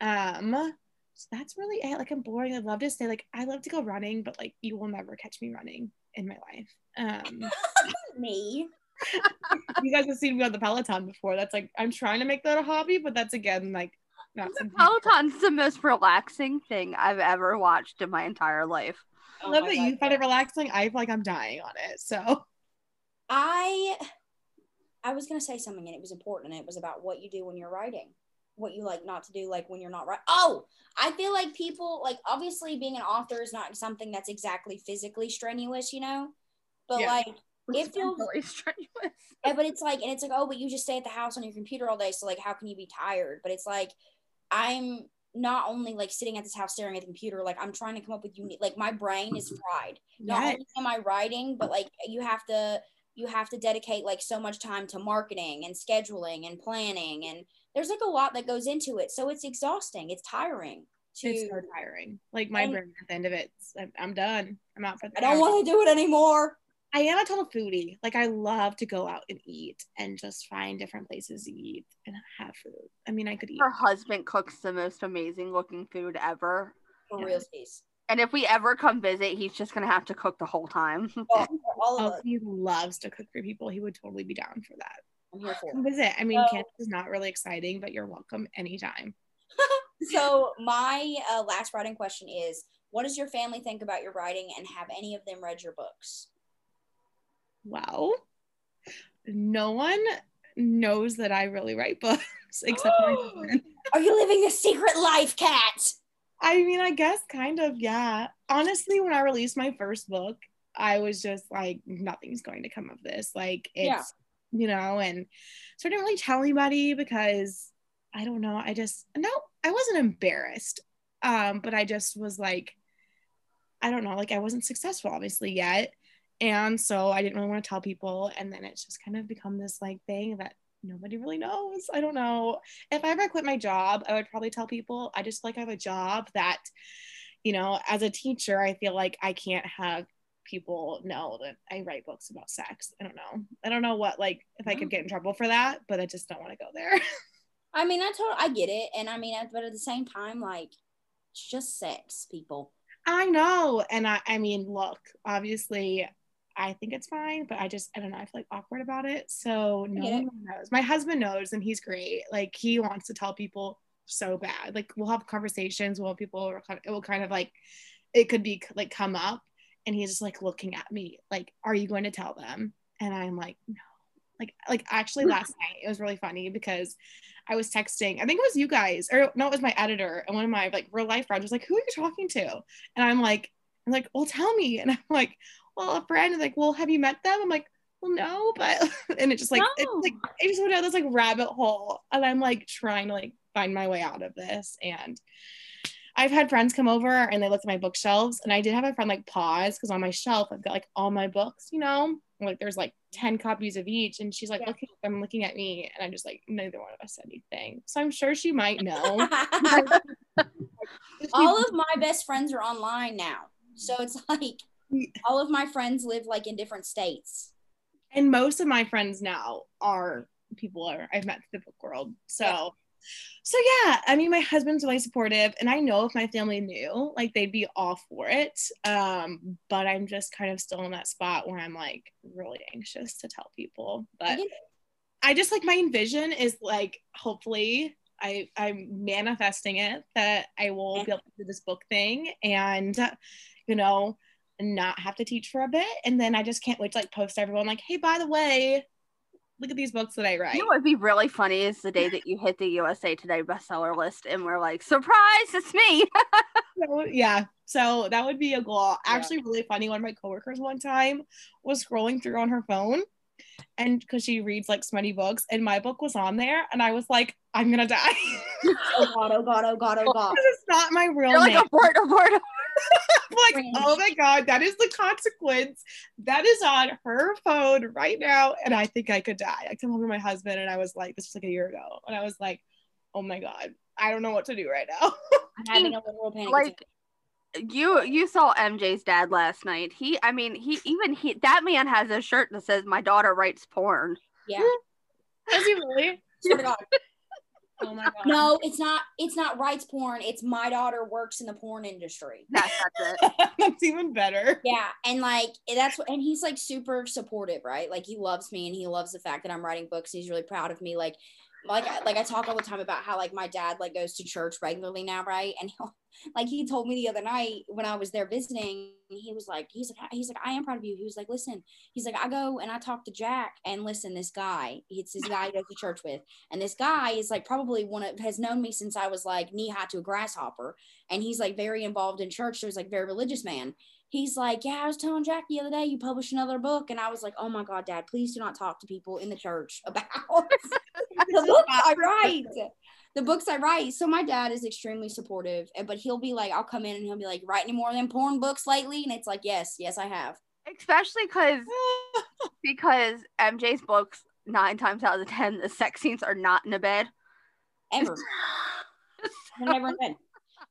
C: Um so that's really it. Like I'm boring. I'd love to say like I love to go running, but like you will never catch me running in my life. Um
B: me.
C: you guys have seen me on the Peloton before. That's like I'm trying to make that a hobby, but that's again like not something.
A: Peloton's the most relaxing thing I've ever watched in my entire life.
C: Oh I
B: Oh
C: love
B: my
C: that
B: God,
C: you find
B: yeah.
C: it relaxing. I feel like I'm dying on it. So
B: I I was gonna say something and it was important and it was about what you do when you're writing. What you like not to do like when you're not right. Oh, I feel like people like obviously being an author is not something that's exactly physically strenuous, you know? But
C: Yeah.
B: like It feels-
A: really strenuous.
B: yeah, but it's like and it's like, oh, but you just stay at the house on your computer all day, so like how can you be tired? But it's like I'm not only like sitting at this house staring at the computer, like I'm trying to come up with unique like my brain is mm-hmm. fried. not
C: yes.
B: only am I writing, but like you have to you have to dedicate like so much time to marketing and scheduling and planning and there's like a lot that goes into it. So it's exhausting. It's tiring. To
C: it's so tiring. Like my brain at the end of it, I'm, I'm done. I'm out for the
B: I don't want to do it anymore.
C: I am a total foodie. Like I love to go out and eat and just find different places to eat and have food. I mean, I could eat.
A: Her husband cooks the most amazing looking food ever.
B: For
C: Yeah.
B: real peace.
A: And if we ever come visit, he's just gonna have to cook the whole time.
B: All, all of
C: Oh,
B: us.
C: he loves to cook for people. He would totally be down for that.
B: I'm here for
C: Come
B: it.
C: visit. I mean,
B: So-
C: Kansas is not really exciting, but you're welcome anytime.
B: So my uh, last writing question is what does your family think about your writing and have any of them read your books?
C: Well, no one knows that I really write books, except.
B: Are you living a secret life, Kat?
C: I mean, I guess kind of, yeah. Honestly, when I released my first book, I was just like, nothing's going to come of this. Like, it's,
B: Yeah.
C: you know, and so I didn't really tell anybody because I don't know. I just, no, I wasn't embarrassed. Um, but I just was like, I don't know, like I wasn't successful obviously yet. And so I didn't really want to tell people. And then it's just kind of become this like thing that nobody really knows. I don't know. If I ever quit my job, I would probably tell people. I just like I have a job that, you know, as a teacher, I feel like I can't have people know that I write books about sex. I don't know. I don't know what like if I could get in trouble for that, but I just don't want to go there.
B: I mean, I told I get it, and I mean, but at the same time, like, it's just sex, people.
C: I know. And I I mean, look, obviously I think it's fine, but I just I don't know, I feel like awkward about it. So no
B: get
C: one knows. My husband knows and he's great. Like he wants to tell people so bad. Like we'll have conversations, we'll have people it will kind of like it could be like come up and he's just like looking at me like, are you going to tell them? And I'm like, no. Like like actually last night it was really funny because I was texting, I think it was you guys, or no, it was my editor and one of my like real life friends was like, who are you talking to? And I'm like, I'm like, well, tell me. And I'm like, well, a friend is like, well, have you met them? I'm like, well, no, but and it just like it's like I just went down this like rabbit hole, and I'm like trying to like find my way out of this. And I've had friends come over and they looked at my bookshelves, and I did have a friend like pause because on my shelf I've got like all my books, you know, like there's like ten copies of each, and she's like
B: Yeah.
C: looking, I'm looking at me, and I'm just like neither one of us said anything, so I'm sure she might know.
B: all of my best friends are online now, so it's like all of my friends live like in different states.
C: and most of my friends now are people are I've met through the book world. So
B: Yeah.
C: so yeah, I mean my husband's really supportive and I know if my family knew, like they'd be all for it. Um, but I'm just kind of still in that spot where I'm like really anxious to tell people. But. I just like my envision is like hopefully I I'm manifesting it that I will be able to do this book thing and you know not have to teach for a bit and then I just can't wait to like post everyone like hey by the way look at these books that I write
A: You know what would be really funny is the day that you hit the USA Today bestseller list and we're like, surprise, it's me.
C: So, yeah so that would be a goal actually really funny one of my coworkers one time was scrolling through on her phone and because she reads like smutty books and my book was on there and I was like I'm gonna die
B: Oh god! Oh god! Oh god! Oh god!
C: it's not my real
A: You're like,
C: name
A: abort, abort.
C: I'm like,
B: Cringe.
C: oh my god, that is the consequence. That is on her phone right now, and I think I could die. I came home to my husband, and I was like, this was like a year ago, and I was like, oh my god, I don't know what to do right now.
B: I'm having a little panic.
A: like you you saw MJ's dad last night. He I mean he even he that man has a shirt that says my daughter writes porn.
B: yeah.
C: Is he really?
B: Swear to God.
C: Oh my god.
B: No, it's not. It's not rights porn. It's my daughter works in the porn industry.
A: That's that's it.
C: That's even better.
B: Yeah, and like that's what, and he's like super supportive, right? Like he loves me, and he loves the fact that I'm writing books. He's really proud of me. Like, like, I- like I talk all the time about how like my dad like goes to church regularly now, right? And like he told me the other night when I was there visiting, he was like, he's like, he's like, I am proud of you. He was like, listen, he's like, I go and I talk to Jack, and listen, this guy, it's this guy he goes to church with, and this guy is like probably one of has known me since I was like knee high to a grasshopper, and he's like very involved in church. So he's like very religious man he's like, Yeah, I was telling Jack the other day you published another book. And I was like, Oh my God, Dad, please do not talk to people in the church about the books I write. The books I write. So my dad is extremely supportive, but he'll be like, I'll come in and he'll be like, Write any more than porn books lately? And it's like, Yes, yes, I have.
A: Especially because because MJ's books nine times out of ten the sex scenes are not in a bed.
B: Ever. They're never in bed.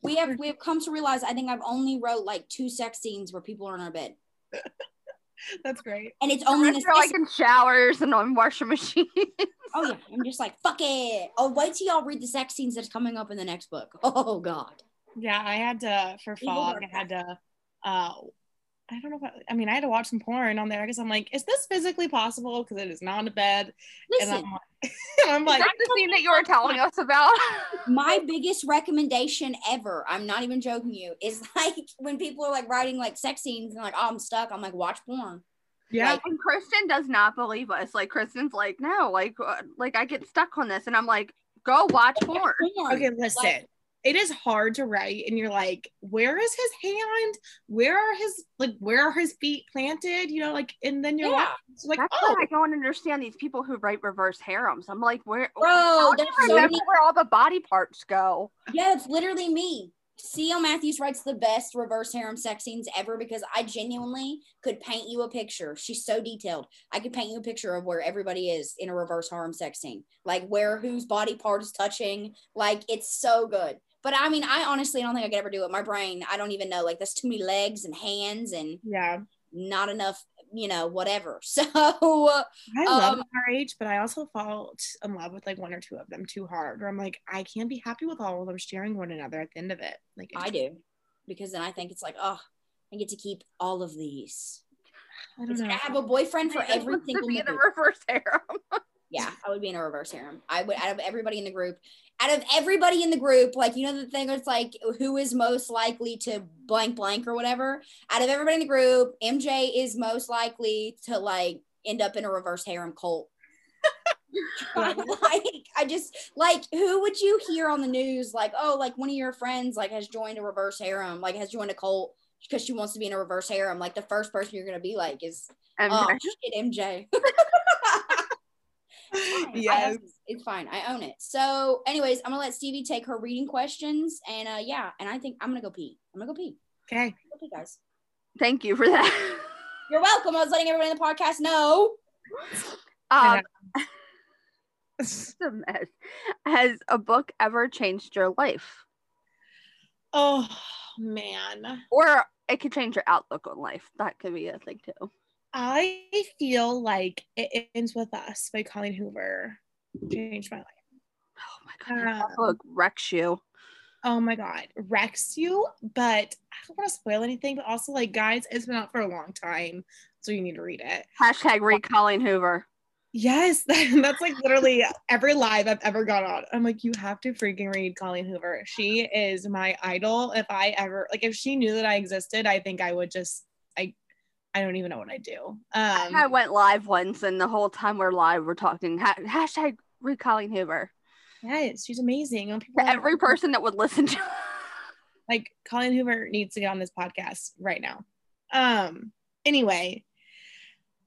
B: We have we have come to realize I think I've only wrote like two sex scenes where people are in our bed.
C: That's great.
B: And it's only in
A: They're like in showers and on washing machines.
B: Oh yeah, I'm just like fuck it. Oh, wait till y'all read the sex scenes that's coming up in the next book. Oh god.
C: Yeah, I had to for
B: Evil
C: fog. I had to. Uh, I don't know if I, I mean I had to watch some porn on there because I'm like, is this physically possible? Because it is not in a bed, and
B: Listen,
C: I'm like, and I'm like,
A: That's the scene that you were telling us about.
B: my biggest recommendation ever, I'm not even joking you, is like when people are like writing like sex scenes and like, oh, I'm stuck. I'm like, watch porn.
C: Yeah.
B: Like,
A: And Kristen does not believe us. Like Kristen's like, no, like, uh, like I get stuck on this, and I'm like, go watch porn.
B: porn.
C: Okay, listen.
B: Like-
C: it is hard to write, and you're like, where is his hand? Where are his like? Where are his feet planted? You know, like, and then you're
B: Yeah.
C: like, like,
A: That's
C: oh,
A: why I don't understand these people who write reverse harems. I'm like, where,
B: Bro,
A: how do
B: there's
A: you
B: so
A: remember
B: many-
A: where all the body parts go?
B: Yeah, it's literally me. C.L. Matthews writes the best reverse harem sex scenes ever because I genuinely could paint you a picture. She's so detailed. I could paint you a picture of where everybody is in a reverse harem sex scene, like where whose body part is touching. Like it's so good. But I mean, I honestly don't think I could ever do it. My brain, I don't even know. Like there's too many legs and hands and
C: yeah.
B: not enough, you know, whatever. So
C: I love
B: Um,
C: RH, but I also fall in love with like one or two of them too hard. Where I'm like, I can't be happy with all of them sharing one another at the end of it. Like,
B: I do because then I think it's like, oh, I get to keep all of these.
C: I
B: It's
C: don't
B: like
C: know.
B: I have a boyfriend for every single
A: be in a reverse harem.
B: Yeah, I would be in a reverse harem. I would out of everybody in the group, out of everybody in the group, like you know the thing it's like who is most likely to blank blank or whatever. Out of everybody in the group, MJ is most likely to like end up in a reverse harem cult. like I just like who would you hear on the news like oh like one of your friends like has joined a reverse harem like has joined a cult because she wants to be in a reverse harem like the first person you're gonna be like is
A: And
B: oh shit MJ
C: yes.
B: own it. it's fine. I own it. So, anyways, I'm gonna let Stevie take her reading questions, and uh, yeah, and I think I'm gonna go pee. I'm gonna go pee.
C: Okay.
B: Go pee, guys.
A: thank you for that.
B: You're welcome. I was letting everybody in the podcast know.
A: Um, it's a mess. Has a book ever changed your life,
C: oh man.
A: or it could change your outlook on life? That could be a thing too.
C: I feel like it ends with us by Colleen Hoover changed my life.
A: Oh my god, that
C: Um,
A: book wrecks you.
C: Oh my god, wrecks you, but I don't want to spoil anything. But also, like, guys, it's been out for a long time, so you need to read it.
A: Hashtag read Colleen Hoover.
C: Yes, that's like literally every live I've ever gone on. I'm like, you have to freaking read Colleen Hoover. She is my idol. If I ever like, if she knew that I existed, I think I would just, I, I don't even know what I'd do. Um,
A: I went live once, and the whole time we're live, we're talking ha- hashtag read Colleen Hoover.
C: yes, she's amazing. People
A: To every person that would listen to.
C: like Colleen Hoover needs to get on this podcast right now. Um, anyway,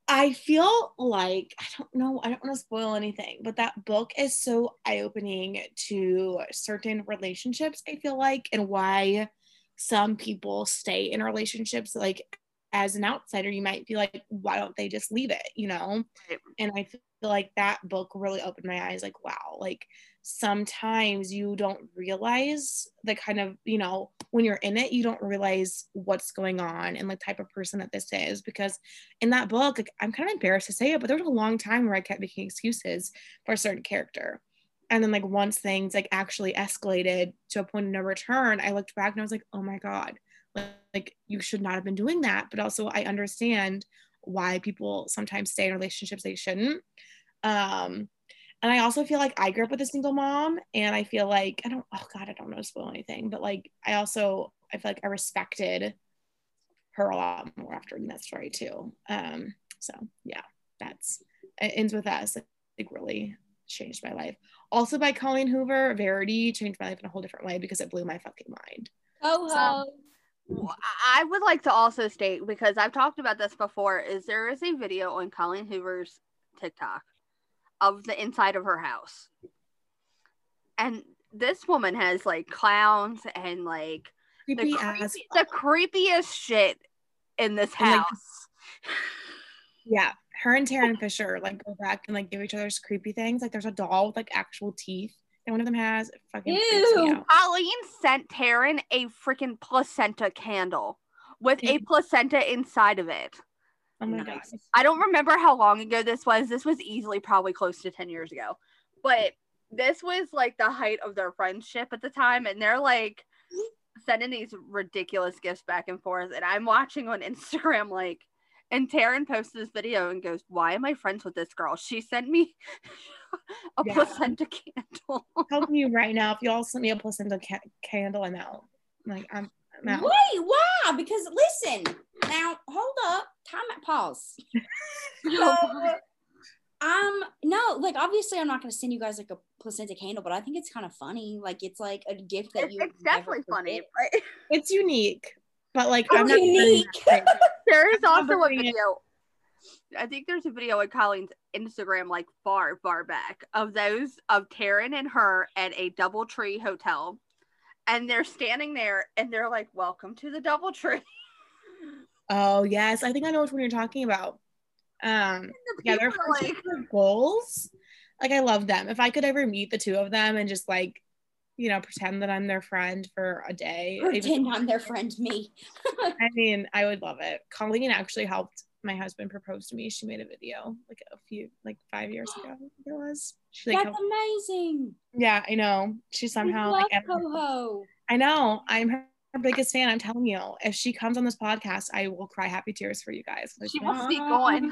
C: I feel like I don't know, I don't want to spoil anything, but that book is so eye-opening to certain relationships, I feel like, and why some people stay in relationships like as an outsider, you might be like, why don't they just leave it? You know? And I feel like that book really opened my eyes, like, wow, like sometimes you don't realize the kind of you know when you're in it you don't realize what's going on and the type of person that this is because in that book like i'm kind of embarrassed to say it but there was a long time where i kept making excuses for a certain character and then like once things like actually escalated to a point of no return i looked back and i was like oh my god like, like you should not have been doing that but also i understand why people sometimes stay in relationships they shouldn't um and I also feel like I grew up with a single mom, and I feel like I don't. Oh God, I don't know to spoil anything, but like I also I feel like I respected her a lot more after reading that story too. Um, so yeah, that's it ends with us. Like really changed my life. Also by Colleen Hoover, Verity changed my life in a whole different way because it blew my fucking mind.
B: Ho ho.
A: Well, I would like to also state because I've talked about this before. Is there is a video on Colleen Hoover's TikTok of the inside of her house, and this woman has like clowns and like the,
C: Creepy
A: creepy- the creepiest shit in this
C: And, like,
A: house.
C: yeah. Her and Tarryn Fisher like go back and like give each other's creepy things. Like there's a doll with like actual teeth that one of them has. Fucking
B: Ew.
A: Colleen sent Tarryn a freaking placenta candle with a placenta inside of it.
C: Oh my
B: Nice.
C: god.
A: I don't remember how long ago this was. This was easily probably close to 10 years ago. But this was like the height of their friendship at the time. And they're like sending these ridiculous gifts back and forth. And I'm watching on Instagram, like, and Tarryn posts this video and goes, Why am I friends with this girl? She sent me a
C: Yeah.
A: placenta candle.
C: telling you right now, if y'all send me a placenta ca- candle, I'm out. Like I'm, I'm out.
B: Wait, why? Because listen, now hold up. time at pause. so, um, no, like obviously, I'm not gonna send you guys like a placenta candle, but I think it's kind of funny. Like it's like a gift that
A: It's,
B: you.
A: it's definitely funny, right?
C: It's unique, but like
B: It's
C: I'm not
B: unique.
A: There is also a video. I think there's a video on Colleen's Instagram, like far, far back, of those of Tarryn and her at a DoubleTree hotel, and they're standing there and they're like, "Welcome to the DoubleTree."
C: Oh yes, I think I know which one you're talking about. Um,
A: The
C: yeah, they're
A: people are
C: friends with their goals. Like I love them. If I could ever meet the two of them and just like, you know, pretend that I'm their friend for a day.
B: Pretend I'm their friend, me.
C: I mean, I would love it. Colleen actually helped my husband propose to me. She made a video like a few, like five years ago. I think it was. She like,
B: That's
C: helped-
B: amazing.
C: yeah, I know. She somehow like,
B: love
C: ended-
B: Coho.
C: I know. I'm her biggest fan. I'm telling you. If she comes on this podcast, I will cry happy tears for you guys. Like,
A: She will sneak going.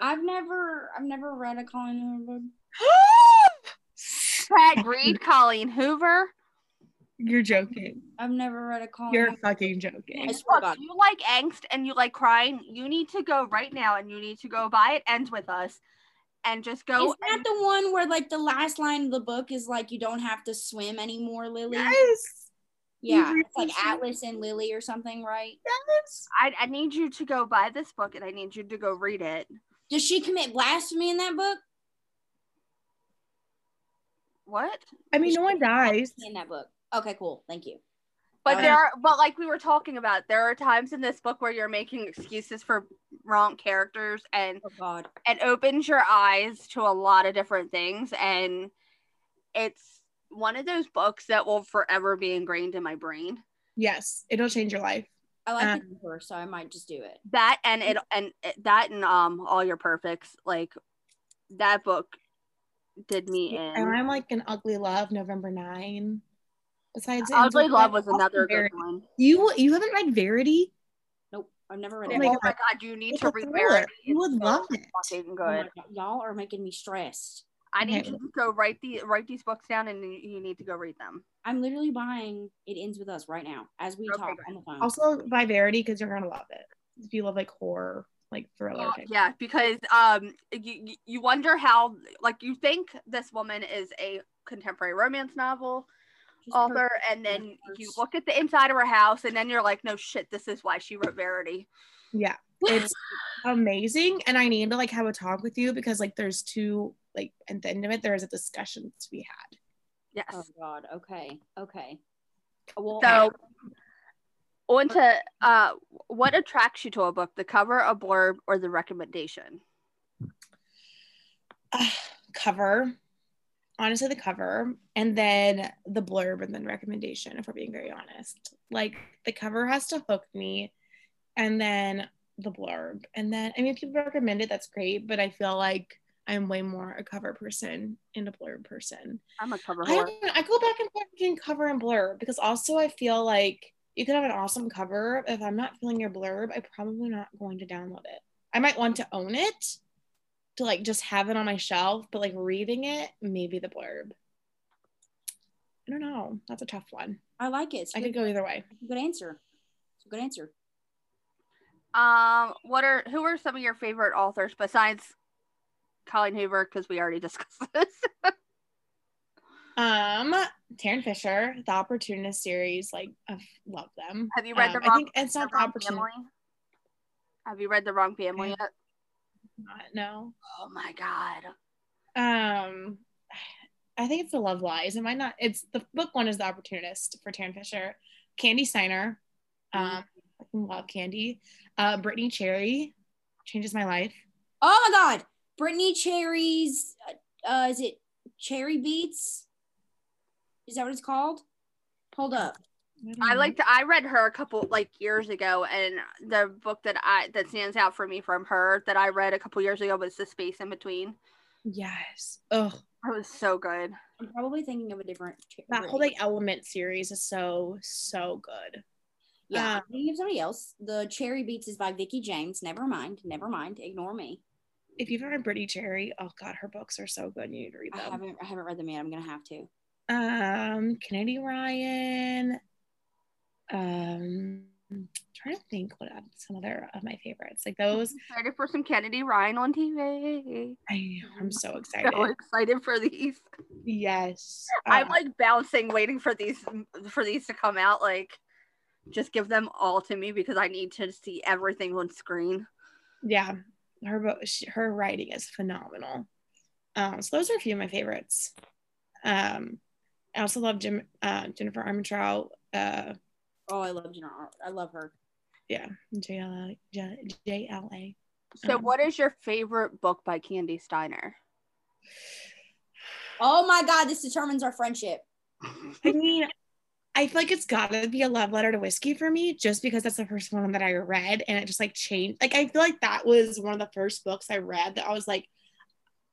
B: I've never, I've never read a Colleen Hoover book.
A: Craig Reed, Colleen Hoover.
C: You're joking.
B: I've never read a Colin.
C: You're
B: Hoover.
C: fucking joking.
B: I swear
A: Look, you like angst and you like crying. You need to go right now, and you need to go buy it ends with us, and just go.
B: Is that the one where like the last line of the book is like you don't have to swim anymore, Lily?
C: Yes.
B: Yeah,
C: You
B: it's like
C: really should.
B: Atlas and Lily or something, right?
C: Yes.
A: I, I need you to go buy this book, and I need you to go read it.
B: Does she commit blasphemy in that book?
A: What?
C: I mean, no one dies.
B: In that book. Okay, cool. Thank you.
A: But
B: Oh,
A: there are, but like we were talking about, there are times in this book where you're making excuses for wrong characters, and
B: Oh God.
A: it opens your eyes to a lot of different things, and it's one of those books that will forever be ingrained in my brain.
C: Yes, it'll change your life.
B: I like
C: Um,
B: the cover, so I might just do it.
A: That and it and it- that and um all your perfects like that book did me in. And.
C: I'm like an ugly love, November nine. Besides,
A: Ugly
C: Enzo,
A: Love was
C: also
A: another
C: Verity.
A: good one.
C: You you haven't read Verity?
B: Nope, I've never read
C: Oh
B: it.
C: my
A: Oh
C: God.
A: my god, you need
C: It's
A: to read
C: thriller.
A: Verity.
C: You would
A: It's so
C: love it.
A: Fucking
B: Oh my
A: good.
B: God, Y'all are making me stressed.
A: I need
C: Okay.
A: you to go write the write these books down and you, you need to go read them.
B: I'm literally buying It Ends With Us right now as we
A: Okay,
B: talk
A: good.
B: on the phone.
C: Also by Verity because you're gonna love it. If you love like horror, like thriller. type.
A: Yeah, because um you you- you wonder how like you think this woman is a contemporary romance novel
B: Just
A: author
B: per-
A: and then you look at the inside of her house and then you're like no shit this is why she wrote Verity.
C: Yeah. It's amazing. And I need to like have a talk with you because like there's two like at the end of it there is a discussion to be had.
A: Yes.
B: Oh God. Okay. Okay. Well,
A: So on to uh what attracts you to a book, the cover, a blurb, or the recommendation?
C: uh, cover. Honestly the cover and then the blurb and then recommendation if we're being very honest. Like the cover has to hook me and then the blurb. And then i mean if people recommend it that's great but i feel like i'm way more a cover person and a blurb person.
A: I'm a cover
C: I, I go back and forth between cover and blurb because also I feel like you could have an awesome cover. If I'm not feeling your blurb, I'm probably not going to download it. I might want to own it to like just have it on my shelf, but like reading it, maybe the blurb. I don't know. That's a tough one.
B: I like it. It's a
C: I
B: good,
C: could go either way.
B: good answer. It's a good answer.
A: Um, what are who are some of your favorite authors besides Colleen Hoover? Because we already discussed this.
C: Um, Tarryn Fisher, the Opportunist series, like I love them.
A: Have you read
C: Um,
A: the
C: I think it's not
A: the
C: the
A: wrong family? Have you read the wrong family
C: I-
A: yet?
C: No.
A: Oh my god.
C: um I think it's the Love Lies. It might not. It's the book one is the Opportunist for Tarryn Fisher. Kandi Steiner, um, I fucking love Kandi. Uh, Brittainy Cherry changes my life.
B: Oh my God. Brittainy Cherry's. Uh, is it Cherry Beats? Is that what it's called? Hold up.
A: I
C: know.
A: liked. I read her a couple like years ago, and the book that I that stands out for me from her that I read a couple years ago was The Space in Between.
C: Yes. Oh,
A: It was so good.
B: I'm probably thinking of a different. Cher-
C: that whole like Element series is so so good.
B: Yeah,
C: um,
B: I'm thinking of somebody else. The Cherry Beats is by Vicky James. Never mind. Never mind. Ignore me.
C: If you've ever read Brittainy Cherry, oh god, her books are so good. You need to read them.
B: I
C: them.
B: haven't. I haven't read them yet. I'm gonna have to.
C: Um, Kennedy Ryan. Um, trying to think what some other of my favorites. Like those.
A: Excited for some Kennedy Ryan on TV.
C: I I'm so excited.
A: So excited for these.
C: Yes.
A: I'm
C: Um,
A: like bouncing, waiting for these for these to come out. Like, just give them all to me because I need to see everything on screen.
C: yeah, her book, her writing is phenomenal. Um, so those are a few of my favorites. Um, I also love Jim, uh, Jennifer Armentrout. Uh,
B: Oh, I love Jenna. I love her.
C: yeah, JLA, JLA.
A: So,
C: Um,
A: what is your favorite book by Kandi Steiner?
B: Oh my God, this determines our friendship.
C: I mean, I feel like it's gotta be a love letter to whiskey for me, just because that's the first one that I read, and it just like changed. Like I feel like that was one of the first books I read that I was like,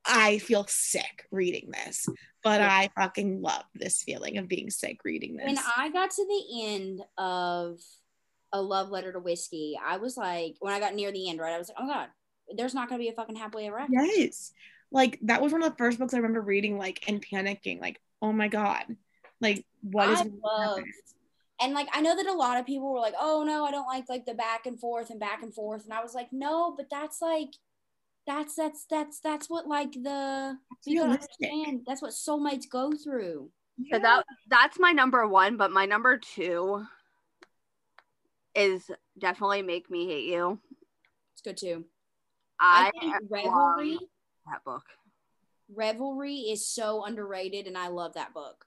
C: I feel sick reading this, but I fucking love this feeling of being sick reading this.
B: When I got to the end of a love letter to whiskey, I was like, when I got near the end, right, I was like, oh God, there's not gonna be a fucking happily ever after.
C: yes, like that was one of the first books I remember reading, like and panicking, like, oh my god, like what is
B: I loved, and like I know that a lot of people were like, "Oh no, I don't like like the back and forth and back and forth," and I was like, "No, but that's like, that's that's that's that's what like the you gotta understand. That's what soulmates go through."
A: So that that's my number one, but my number two is definitely Make Me Hate You.
B: It's good too. I,
A: I,
B: think Revelry,
A: that book.
B: Revelry is so underrated, and I love that book.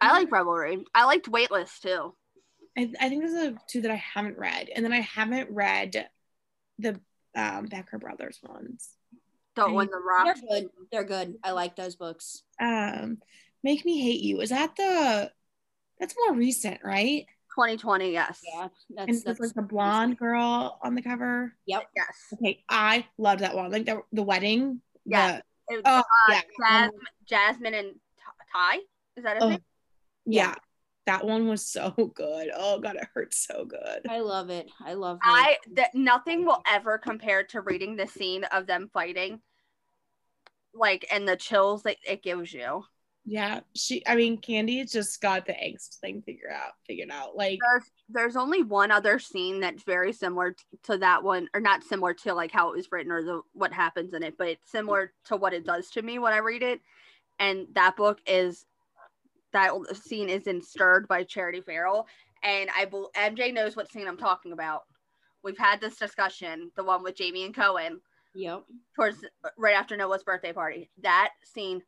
A: I like Revelry. I liked Weightless too.
C: I, I think those are two that I haven't read, and then I haven't read the um, Becker Brothers ones.
A: The
C: I-
A: one the Rock.
B: They're good. They're good. I like those books.
C: Um, Make Me Hate You. Is that the? That's more recent, right?
A: 2020, yes.
B: Yeah,
C: And
B: that's
C: it's
B: that's
C: like the blonde girl on the cover.
B: Yep.
A: Yes.
C: Okay, I love that one. Like the the wedding.
A: Yeah.
C: the-
A: It-
C: Oh,
A: uh,
C: yeah.
A: Jasmine, Jasmine and Ty. Is that his
C: Oh,
A: name?
C: yeah. That one was so good. Oh god, it hurts so good.
B: I love it. I love it.
A: I that nothing will ever compare to reading the scene of them fighting, like and the chills that it gives you.
C: Yeah, she. I mean, Kandi just got the angst thing figured out. Figured out. Like,
A: There's there's only one other scene that's very similar to that one, or not similar to like how it was written or the what happens in it, but it's similar to what it does to me when I read it. And that book is that scene is in Stirred by Charity Ferrell, and I bel MJ knows what scene I'm talking about. We've had this discussion, the one with Jamie and Cohen
B: Yep.
A: towards right after Noah's birthday party. That scene.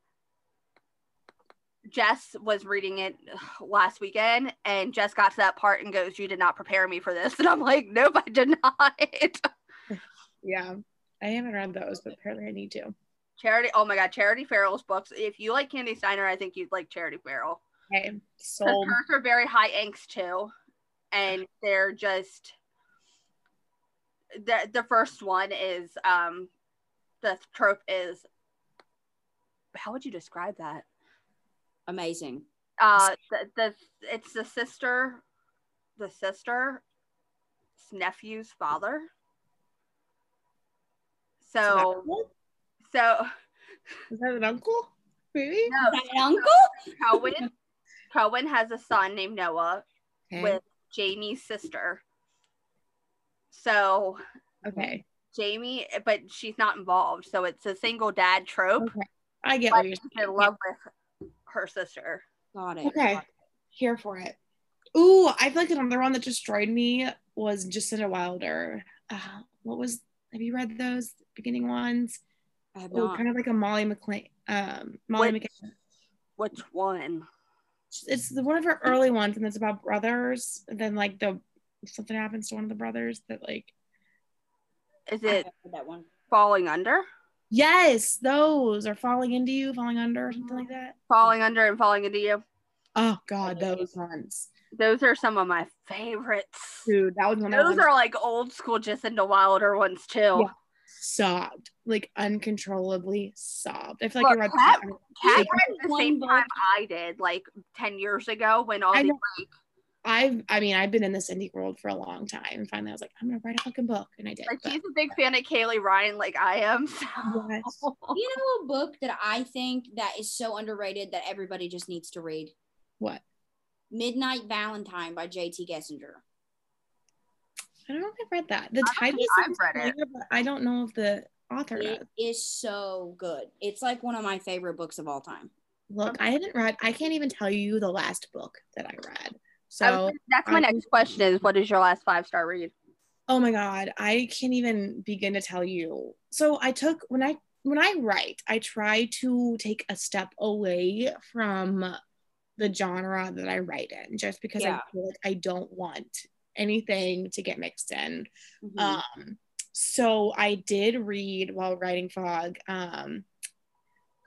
A: Jess was reading it last weekend, and Jess got to that part and goes, "You did not prepare me for this," and I'm like, "Nope, I did not."
C: yeah, I haven't read those, but apparently I need to.
A: Charity, oh my god, Charity Ferrell's books. If you like Kandi Steiner, I think you'd like Charity Ferrell.
C: Okay, sold.
A: hers are very high angst too, and they're just the the first one is um the trope is how would you describe that?
B: Amazing.
A: uh the, the it's the sister the sister nephew's father so so
C: Is that an uncle? Maybe.
A: no
B: Is that an uncle?
A: cohen cohen has a son named noah
C: Okay.
A: with jamie's sister so
C: okay.
A: jamie but she's not involved so it's a single dad trope
C: Okay. I get
A: but
C: what you're saying.
A: in love with her sister
B: Got it.
C: Okay. Here for it. Ooh, I feel like another one that destroyed me was Jasinda Wilder. Uh, what was? Have you read those beginning ones?
B: I have
C: Oh,
B: not.
C: kind of like a Molly McLean. Um, Molly
A: Which- which one
C: It's the one of her early ones, and it's about brothers. And then like the something happens to one of the brothers that like
A: is it
B: that one.
A: falling under
C: yes, those are falling into you, falling under, or something like that.
A: falling under and falling into you
C: Oh God, those ones,
A: Those are some of my favorites.
C: dude. That was one of
A: Those are like old school Jasinda Wilder ones too.
C: Yeah. Sobbed like uncontrollably sobbed. I feel like
A: Look,
C: I read
A: Cat-
C: that.
A: Cat
C: Like,
A: read the same
B: book.
A: time I did, like ten years ago when all
C: I
A: the
C: know. I've I mean I've been in this indie world for a long time and finally I was like I'm gonna write a fucking book and I did.
A: like
C: but-
A: she's a big fan of Kaylee Ryan, like I am. So.
C: Yes.
B: You know a book that I think that is so underrated that everybody just needs to read?
C: What?
B: Midnight Valentine by J.T. Geissinger.
C: I don't know if I've read that. The
A: I
C: title
A: I've read it.
C: but I don't know if the author
B: It
C: does.
B: is so good. It's like one of my favorite books of all time.
C: Look, I haven't read. I can't even tell you the last book that I read.
A: I
C: So,
A: was- that's my
C: I-
A: next question is what is your last five star read?
C: oh my god, I can't even begin to tell you. So I took when I when I write, I try to take a step away from the genre that I write in, just because
B: Yeah.
C: I feel like I don't want anything to get mixed in.
B: Mhm.
C: Um, so I did read while writing Fog. Um,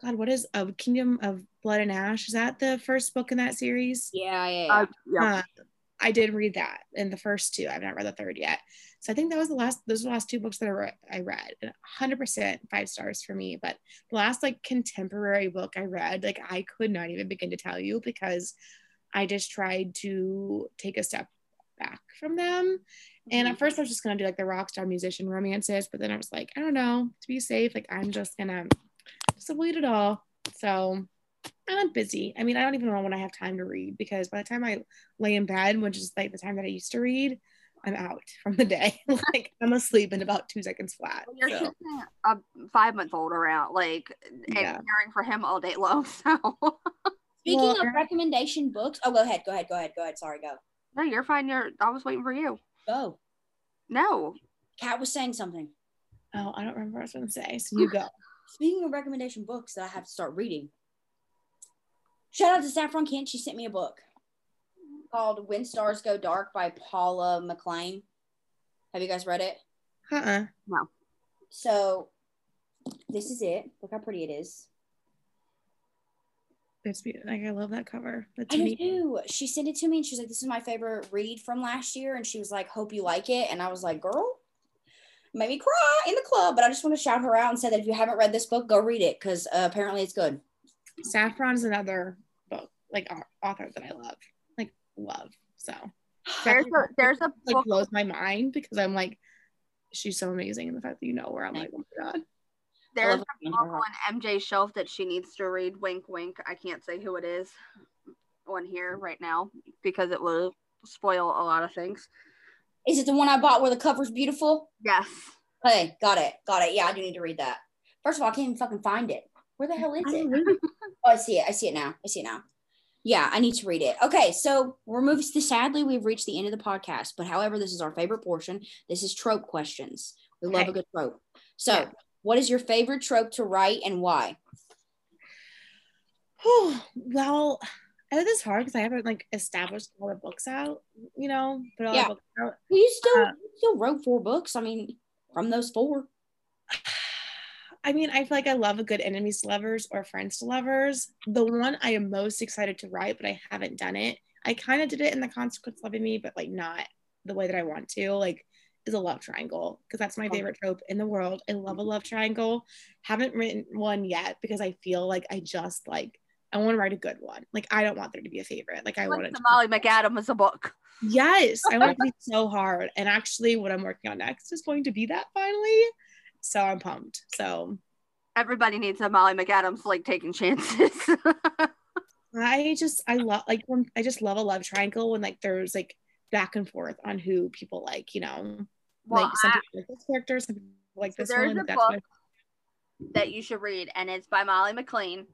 C: God, what is a Kingdom of Blood and Ash? Is that the first book in that series?
B: yeah, yeah, yeah.
A: Uh, yeah.
C: Uh, I did read that in the first two. I've not read the third yet. So I think that was the last. Those were the last two books that I read. I read. 100% five stars for me. But the last like contemporary book I read, like I could not even begin to tell you because I just tried to take a step back from them. And
B: Mm-hmm.
C: at first I was just gonna do like the rock star musician romances, but then I was like, I don't know, to be safe, like I'm just gonna just avoid it all. So I'm busy. I mean, I don't even know when I have time to read because by the time I lay in bed, which is like the time that I used to read, I'm out from the day. like I'm asleep in about two seconds flat.
A: You're
C: So,
A: kicking a five month old around, like, and
C: Yeah.
A: caring for him all day long. So,
B: Speaking
C: Well,
B: of recommendation books, oh, go ahead, go ahead, go ahead, go ahead. Sorry, go,
A: no, you're fine. You're, I was waiting for you.
B: go.
A: No.
B: Kat was saying something.
C: oh, I don't remember what I was gonna say. So you go.
B: Speaking of recommendation books that I have to start reading, shout out to Saffron Kent. She sent me a book called When Stars Go Dark by Paula McLain. Have you guys read it?
C: Uh-uh.
B: So this is it. Look how pretty it is.
C: It's be- like I love that cover. That's
B: I do
C: neat.
B: too. She sent it to me and she's like, This is my favorite read from last year. And she was like, Hope you like it. And I was like, Girl, made me cry in the club. But I just want to shout her out and say that if you haven't read this book, go read it because uh, apparently it's good.
C: Saffron is another book, like author that I love, like love. So
A: There's a, there's a
C: like
A: book.
C: blows my mind because I'm like, she's so amazing, and the fact that you know where I'm like, oh my god.
A: There's
B: love
A: a book on MJ's shelf that she needs to read. Wink, wink. I can't say who it is on here right now because it will spoil a lot of things.
B: Is it the one I bought where the cover's beautiful?
A: Yes.
B: Hey, got it. Got it. Yeah, I do need to read that. First of all, I can't even fucking find it. Where the hell is it? Oh, I see it. I see it now. I see it now. Yeah, I need to read it. Okay, so we're moving to sadly, we've reached the end of the podcast. But however, this is our favorite portion. This is trope questions. We love
C: Okay.
B: a good trope. So,
C: Yeah.
B: What is your favorite trope to write and why?
C: Oh, well, I know this is hard because I haven't like established all the books out, you know, put all
B: Yeah.
C: the books out.
B: Well, you still
C: Uh,
B: you still wrote four books. I mean, from those four.
C: I mean, I feel like I love a good enemies to lovers or friends to lovers. The one I am most excited to write, but I haven't done it. I kind of did it in the consequence loving me, but like not the way that I want to. Like, is a love triangle because that's my
B: Oh.
C: favorite trope in the world. I love a mm-hmm. love triangle. Haven't written one yet because I feel like I just like I want to write a good one. Like I don't want there to be a favorite. Like I want
A: Like the
C: to
A: Molly McAdams is a book.
C: Yes, I want to be so hard. And actually, what I'm working on next is going to be that finally. So I'm pumped. So
A: Everybody needs a Molly McAdams like taking chances.
C: I just I love like when I just love a love triangle when like there's like back and forth on who people like, you know,
A: well,
C: like some
A: I-
C: people like this character, some people like
A: So
C: this
A: there's
C: one.
A: a
C: That's
A: book-
C: what
A: that you should read, and it's by Molly McLean,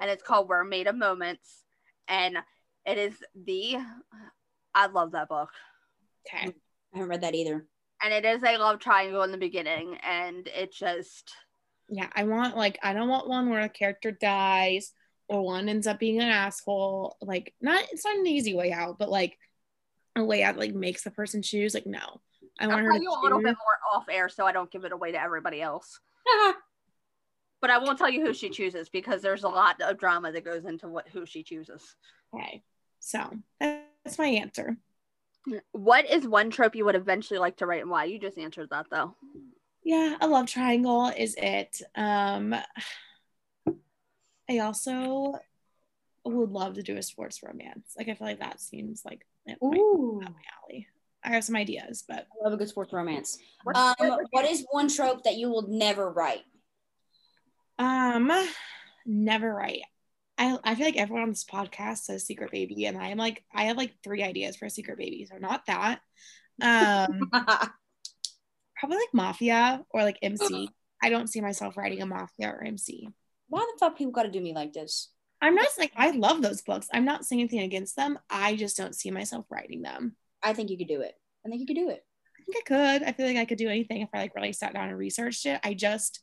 A: and it's called We're Made of Moments, and it is the I love that book,
C: okay.
B: I haven't read that either.
A: and it is a love triangle in the beginning, and it just
C: Yeah, I want like I don't want one where a character dies or one ends up being an asshole. Like not it's not an easy way out, but like a way out like makes the person choose. Like no, I want I'll her
A: tell
C: to
A: you a little bit more off air, so I don't give it away to everybody else. But I won't tell you who she chooses because there's a lot of drama that goes into what who she chooses.
C: Okay, so that's my answer.
A: What is one trope you would eventually like to write, and why? You just answered that though.
C: Yeah, a love triangle is it. Um, I also would love to do a sports romance. Like I feel like that seems like it
B: Ooh,
C: up my alley. I have some ideas, but
B: I love a good sports romance.
A: What's-
B: Um,
A: what-
B: what is one trope that you will never write?
C: um, never write. I, I feel like everyone on this podcast says secret baby, and I am like I have like three ideas for a secret baby, so not that. Um, probably like Mafia or like MC. I don't see myself writing a Mafia or MC.
B: Why the fuck people got to do me like this?
C: I'm not like I love those books. I'm not saying anything against them. I just don't see myself writing them.
B: I think you could do it. I think you could do it.
C: I think I could. I feel like I could do anything if I like really sat down and researched it. I just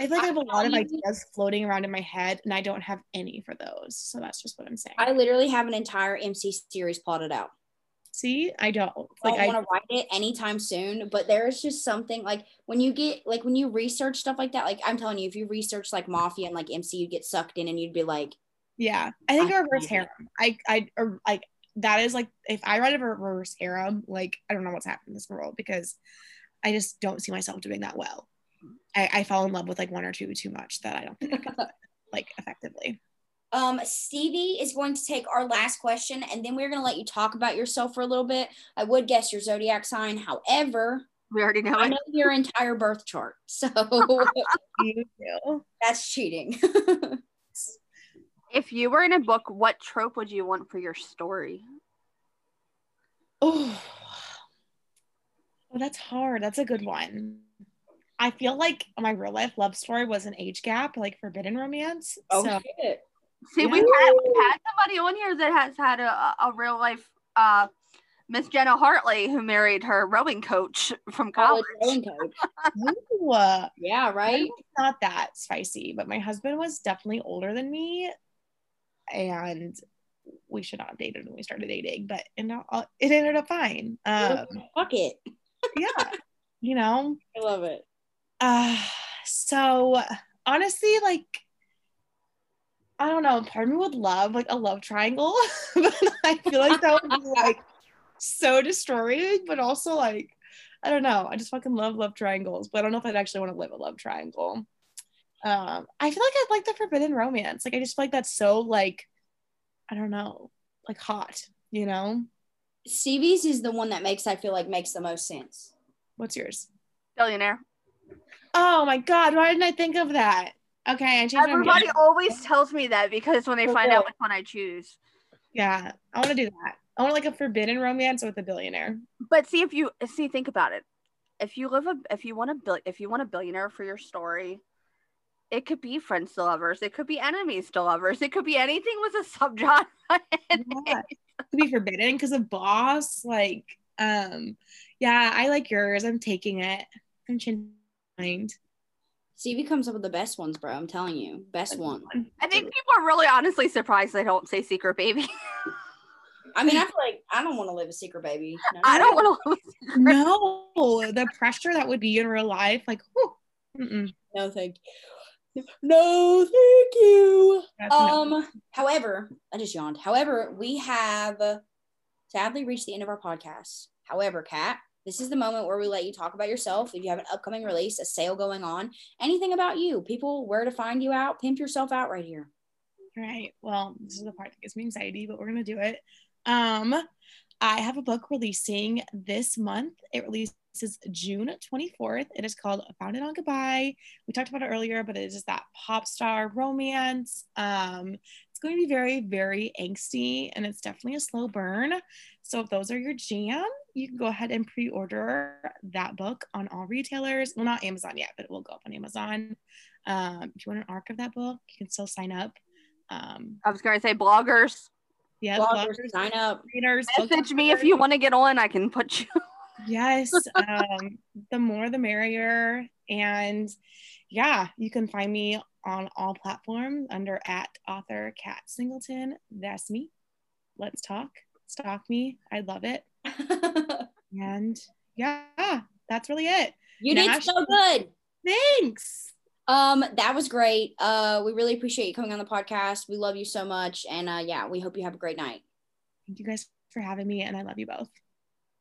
C: I feel like I have a lot of ideas floating around in my head and I don't have any for those. So that's just what I'm saying.
B: I literally have an entire MC series plotted out.
C: See, I don't
B: I
C: like
B: don't
C: I
B: want to write it anytime soon, but there is just something like when you get like when you research stuff like that, like I'm telling you, if you research like mafia and like MC, you'd get sucked in and you'd be like,
C: yeah. I think
B: I
C: a reverse
B: hate
C: harem. I I or like that is like if I write a reverse harem, like I don't know what's happening in this world because I just don't see myself doing that well. I, I fall in love with like one or two too much that I don't think I can like effectively.
B: Um, Stevie is going to take our last question, and then we're going to let you talk about yourself for a little bit. I would guess your zodiac sign. However,
A: We already know
B: I
A: it.
B: know your entire birth chart, so
C: You do.
B: that's cheating.
A: If you were in a book, what trope would you want for your story?
C: Oh, oh, that's hard. That's a good one. I feel like my real life love story was an age gap, like forbidden romance.
B: oh
C: so
B: shit!
A: See, we've had we've had somebody on here that has had a, a real life uh Miss Jenna Hartley who married her rowing coach from college.
B: College rowing coach.
C: Ooh,
B: Yeah, right.
C: Not that spicy, but my husband was definitely older than me, and we should not have dated when we started dating. But uh, it ended up fine. Um,
B: Fuck it.
C: yeah, you know.
B: I love it.
C: Uh, so honestly, like, I don't know. Part of me would love like a love triangle, but I feel like that would be like so destroying. But also like, I don't know. I just fucking love love triangles, but I don't know if I'd actually want to live a love triangle. Um, I feel like I'd like the forbidden romance. Like, I just feel like that's so like, I don't know, like hot. You know?
B: Stevie's is the one that makes I feel like makes the most sense.
C: What's yours?
A: Billionaire.
C: Oh my god, why didn't I think of that? Okay, I changed
A: Everybody
C: mind.
A: always tells me that because when they
B: For
A: find
B: real.
A: out which one I choose.
C: Yeah, I want to do that. I want like a forbidden romance with a billionaire.
A: But see if you see think about it. If you live a if you want a bill if you want a billionaire for your story, it could be friends to lovers, it could be enemies to lovers, it could be anything with a subgenre.
C: Yeah. to be forbidden because of boss. Like, um, yeah, I like yours. I'm taking it. I'm changing my mind.
B: Stevie comes up with the best ones, bro. I'm telling you, best one.
A: I think people are really honestly surprised they don't say secret baby.
B: I mean, I feel like I don't want to live a secret baby. No,
A: I
B: no,
A: don't want to live
C: No, the pressure that would be in real life, like, whew, mm-mm,
B: No, thank you. No, thank you.
C: that's.
B: Um, however, I just yawned. However, we have sadly reached the end of our podcast. However, Kat, this is the moment where we let you talk about yourself. If you have an upcoming release, a sale going on, anything about you, people, where to find you out, pimp yourself out right here.
C: All right. Well, this is the part that gives me anxiety, but we're gonna do it. Um, I have a book releasing this month. It releases June 24th. It is called Founded on Goodbye. We talked about it earlier, but it is that pop star romance. Um, it's going to be very, very angsty, and it's definitely a slow burn. So if those are your jam, you can go ahead and pre-order that book on all retailers. Well, not Amazon yet, but it will go up on Amazon. Um, if you want an arc of that book, you can still sign up. Um,
A: I was gonna say bloggers.
C: yeah,
B: Bloggers,
C: bloggers,
B: sign up.
C: readers, book
A: Message me if you want to get on. I can put you.
C: Yes, um, the more the merrier. And yeah, you can find me on all platforms under at author Kat Singleton. That's me. Let's talk. Stalk me. I love it. And yeah, that's really it.
B: you did
C: Nash-
B: so good.
C: Thanks.
B: Um, that was great. Uh, we really appreciate you coming on the podcast. We love you so much, and uh, yeah, we hope you have a great night.
C: Thank you guys for having me, and I love you both.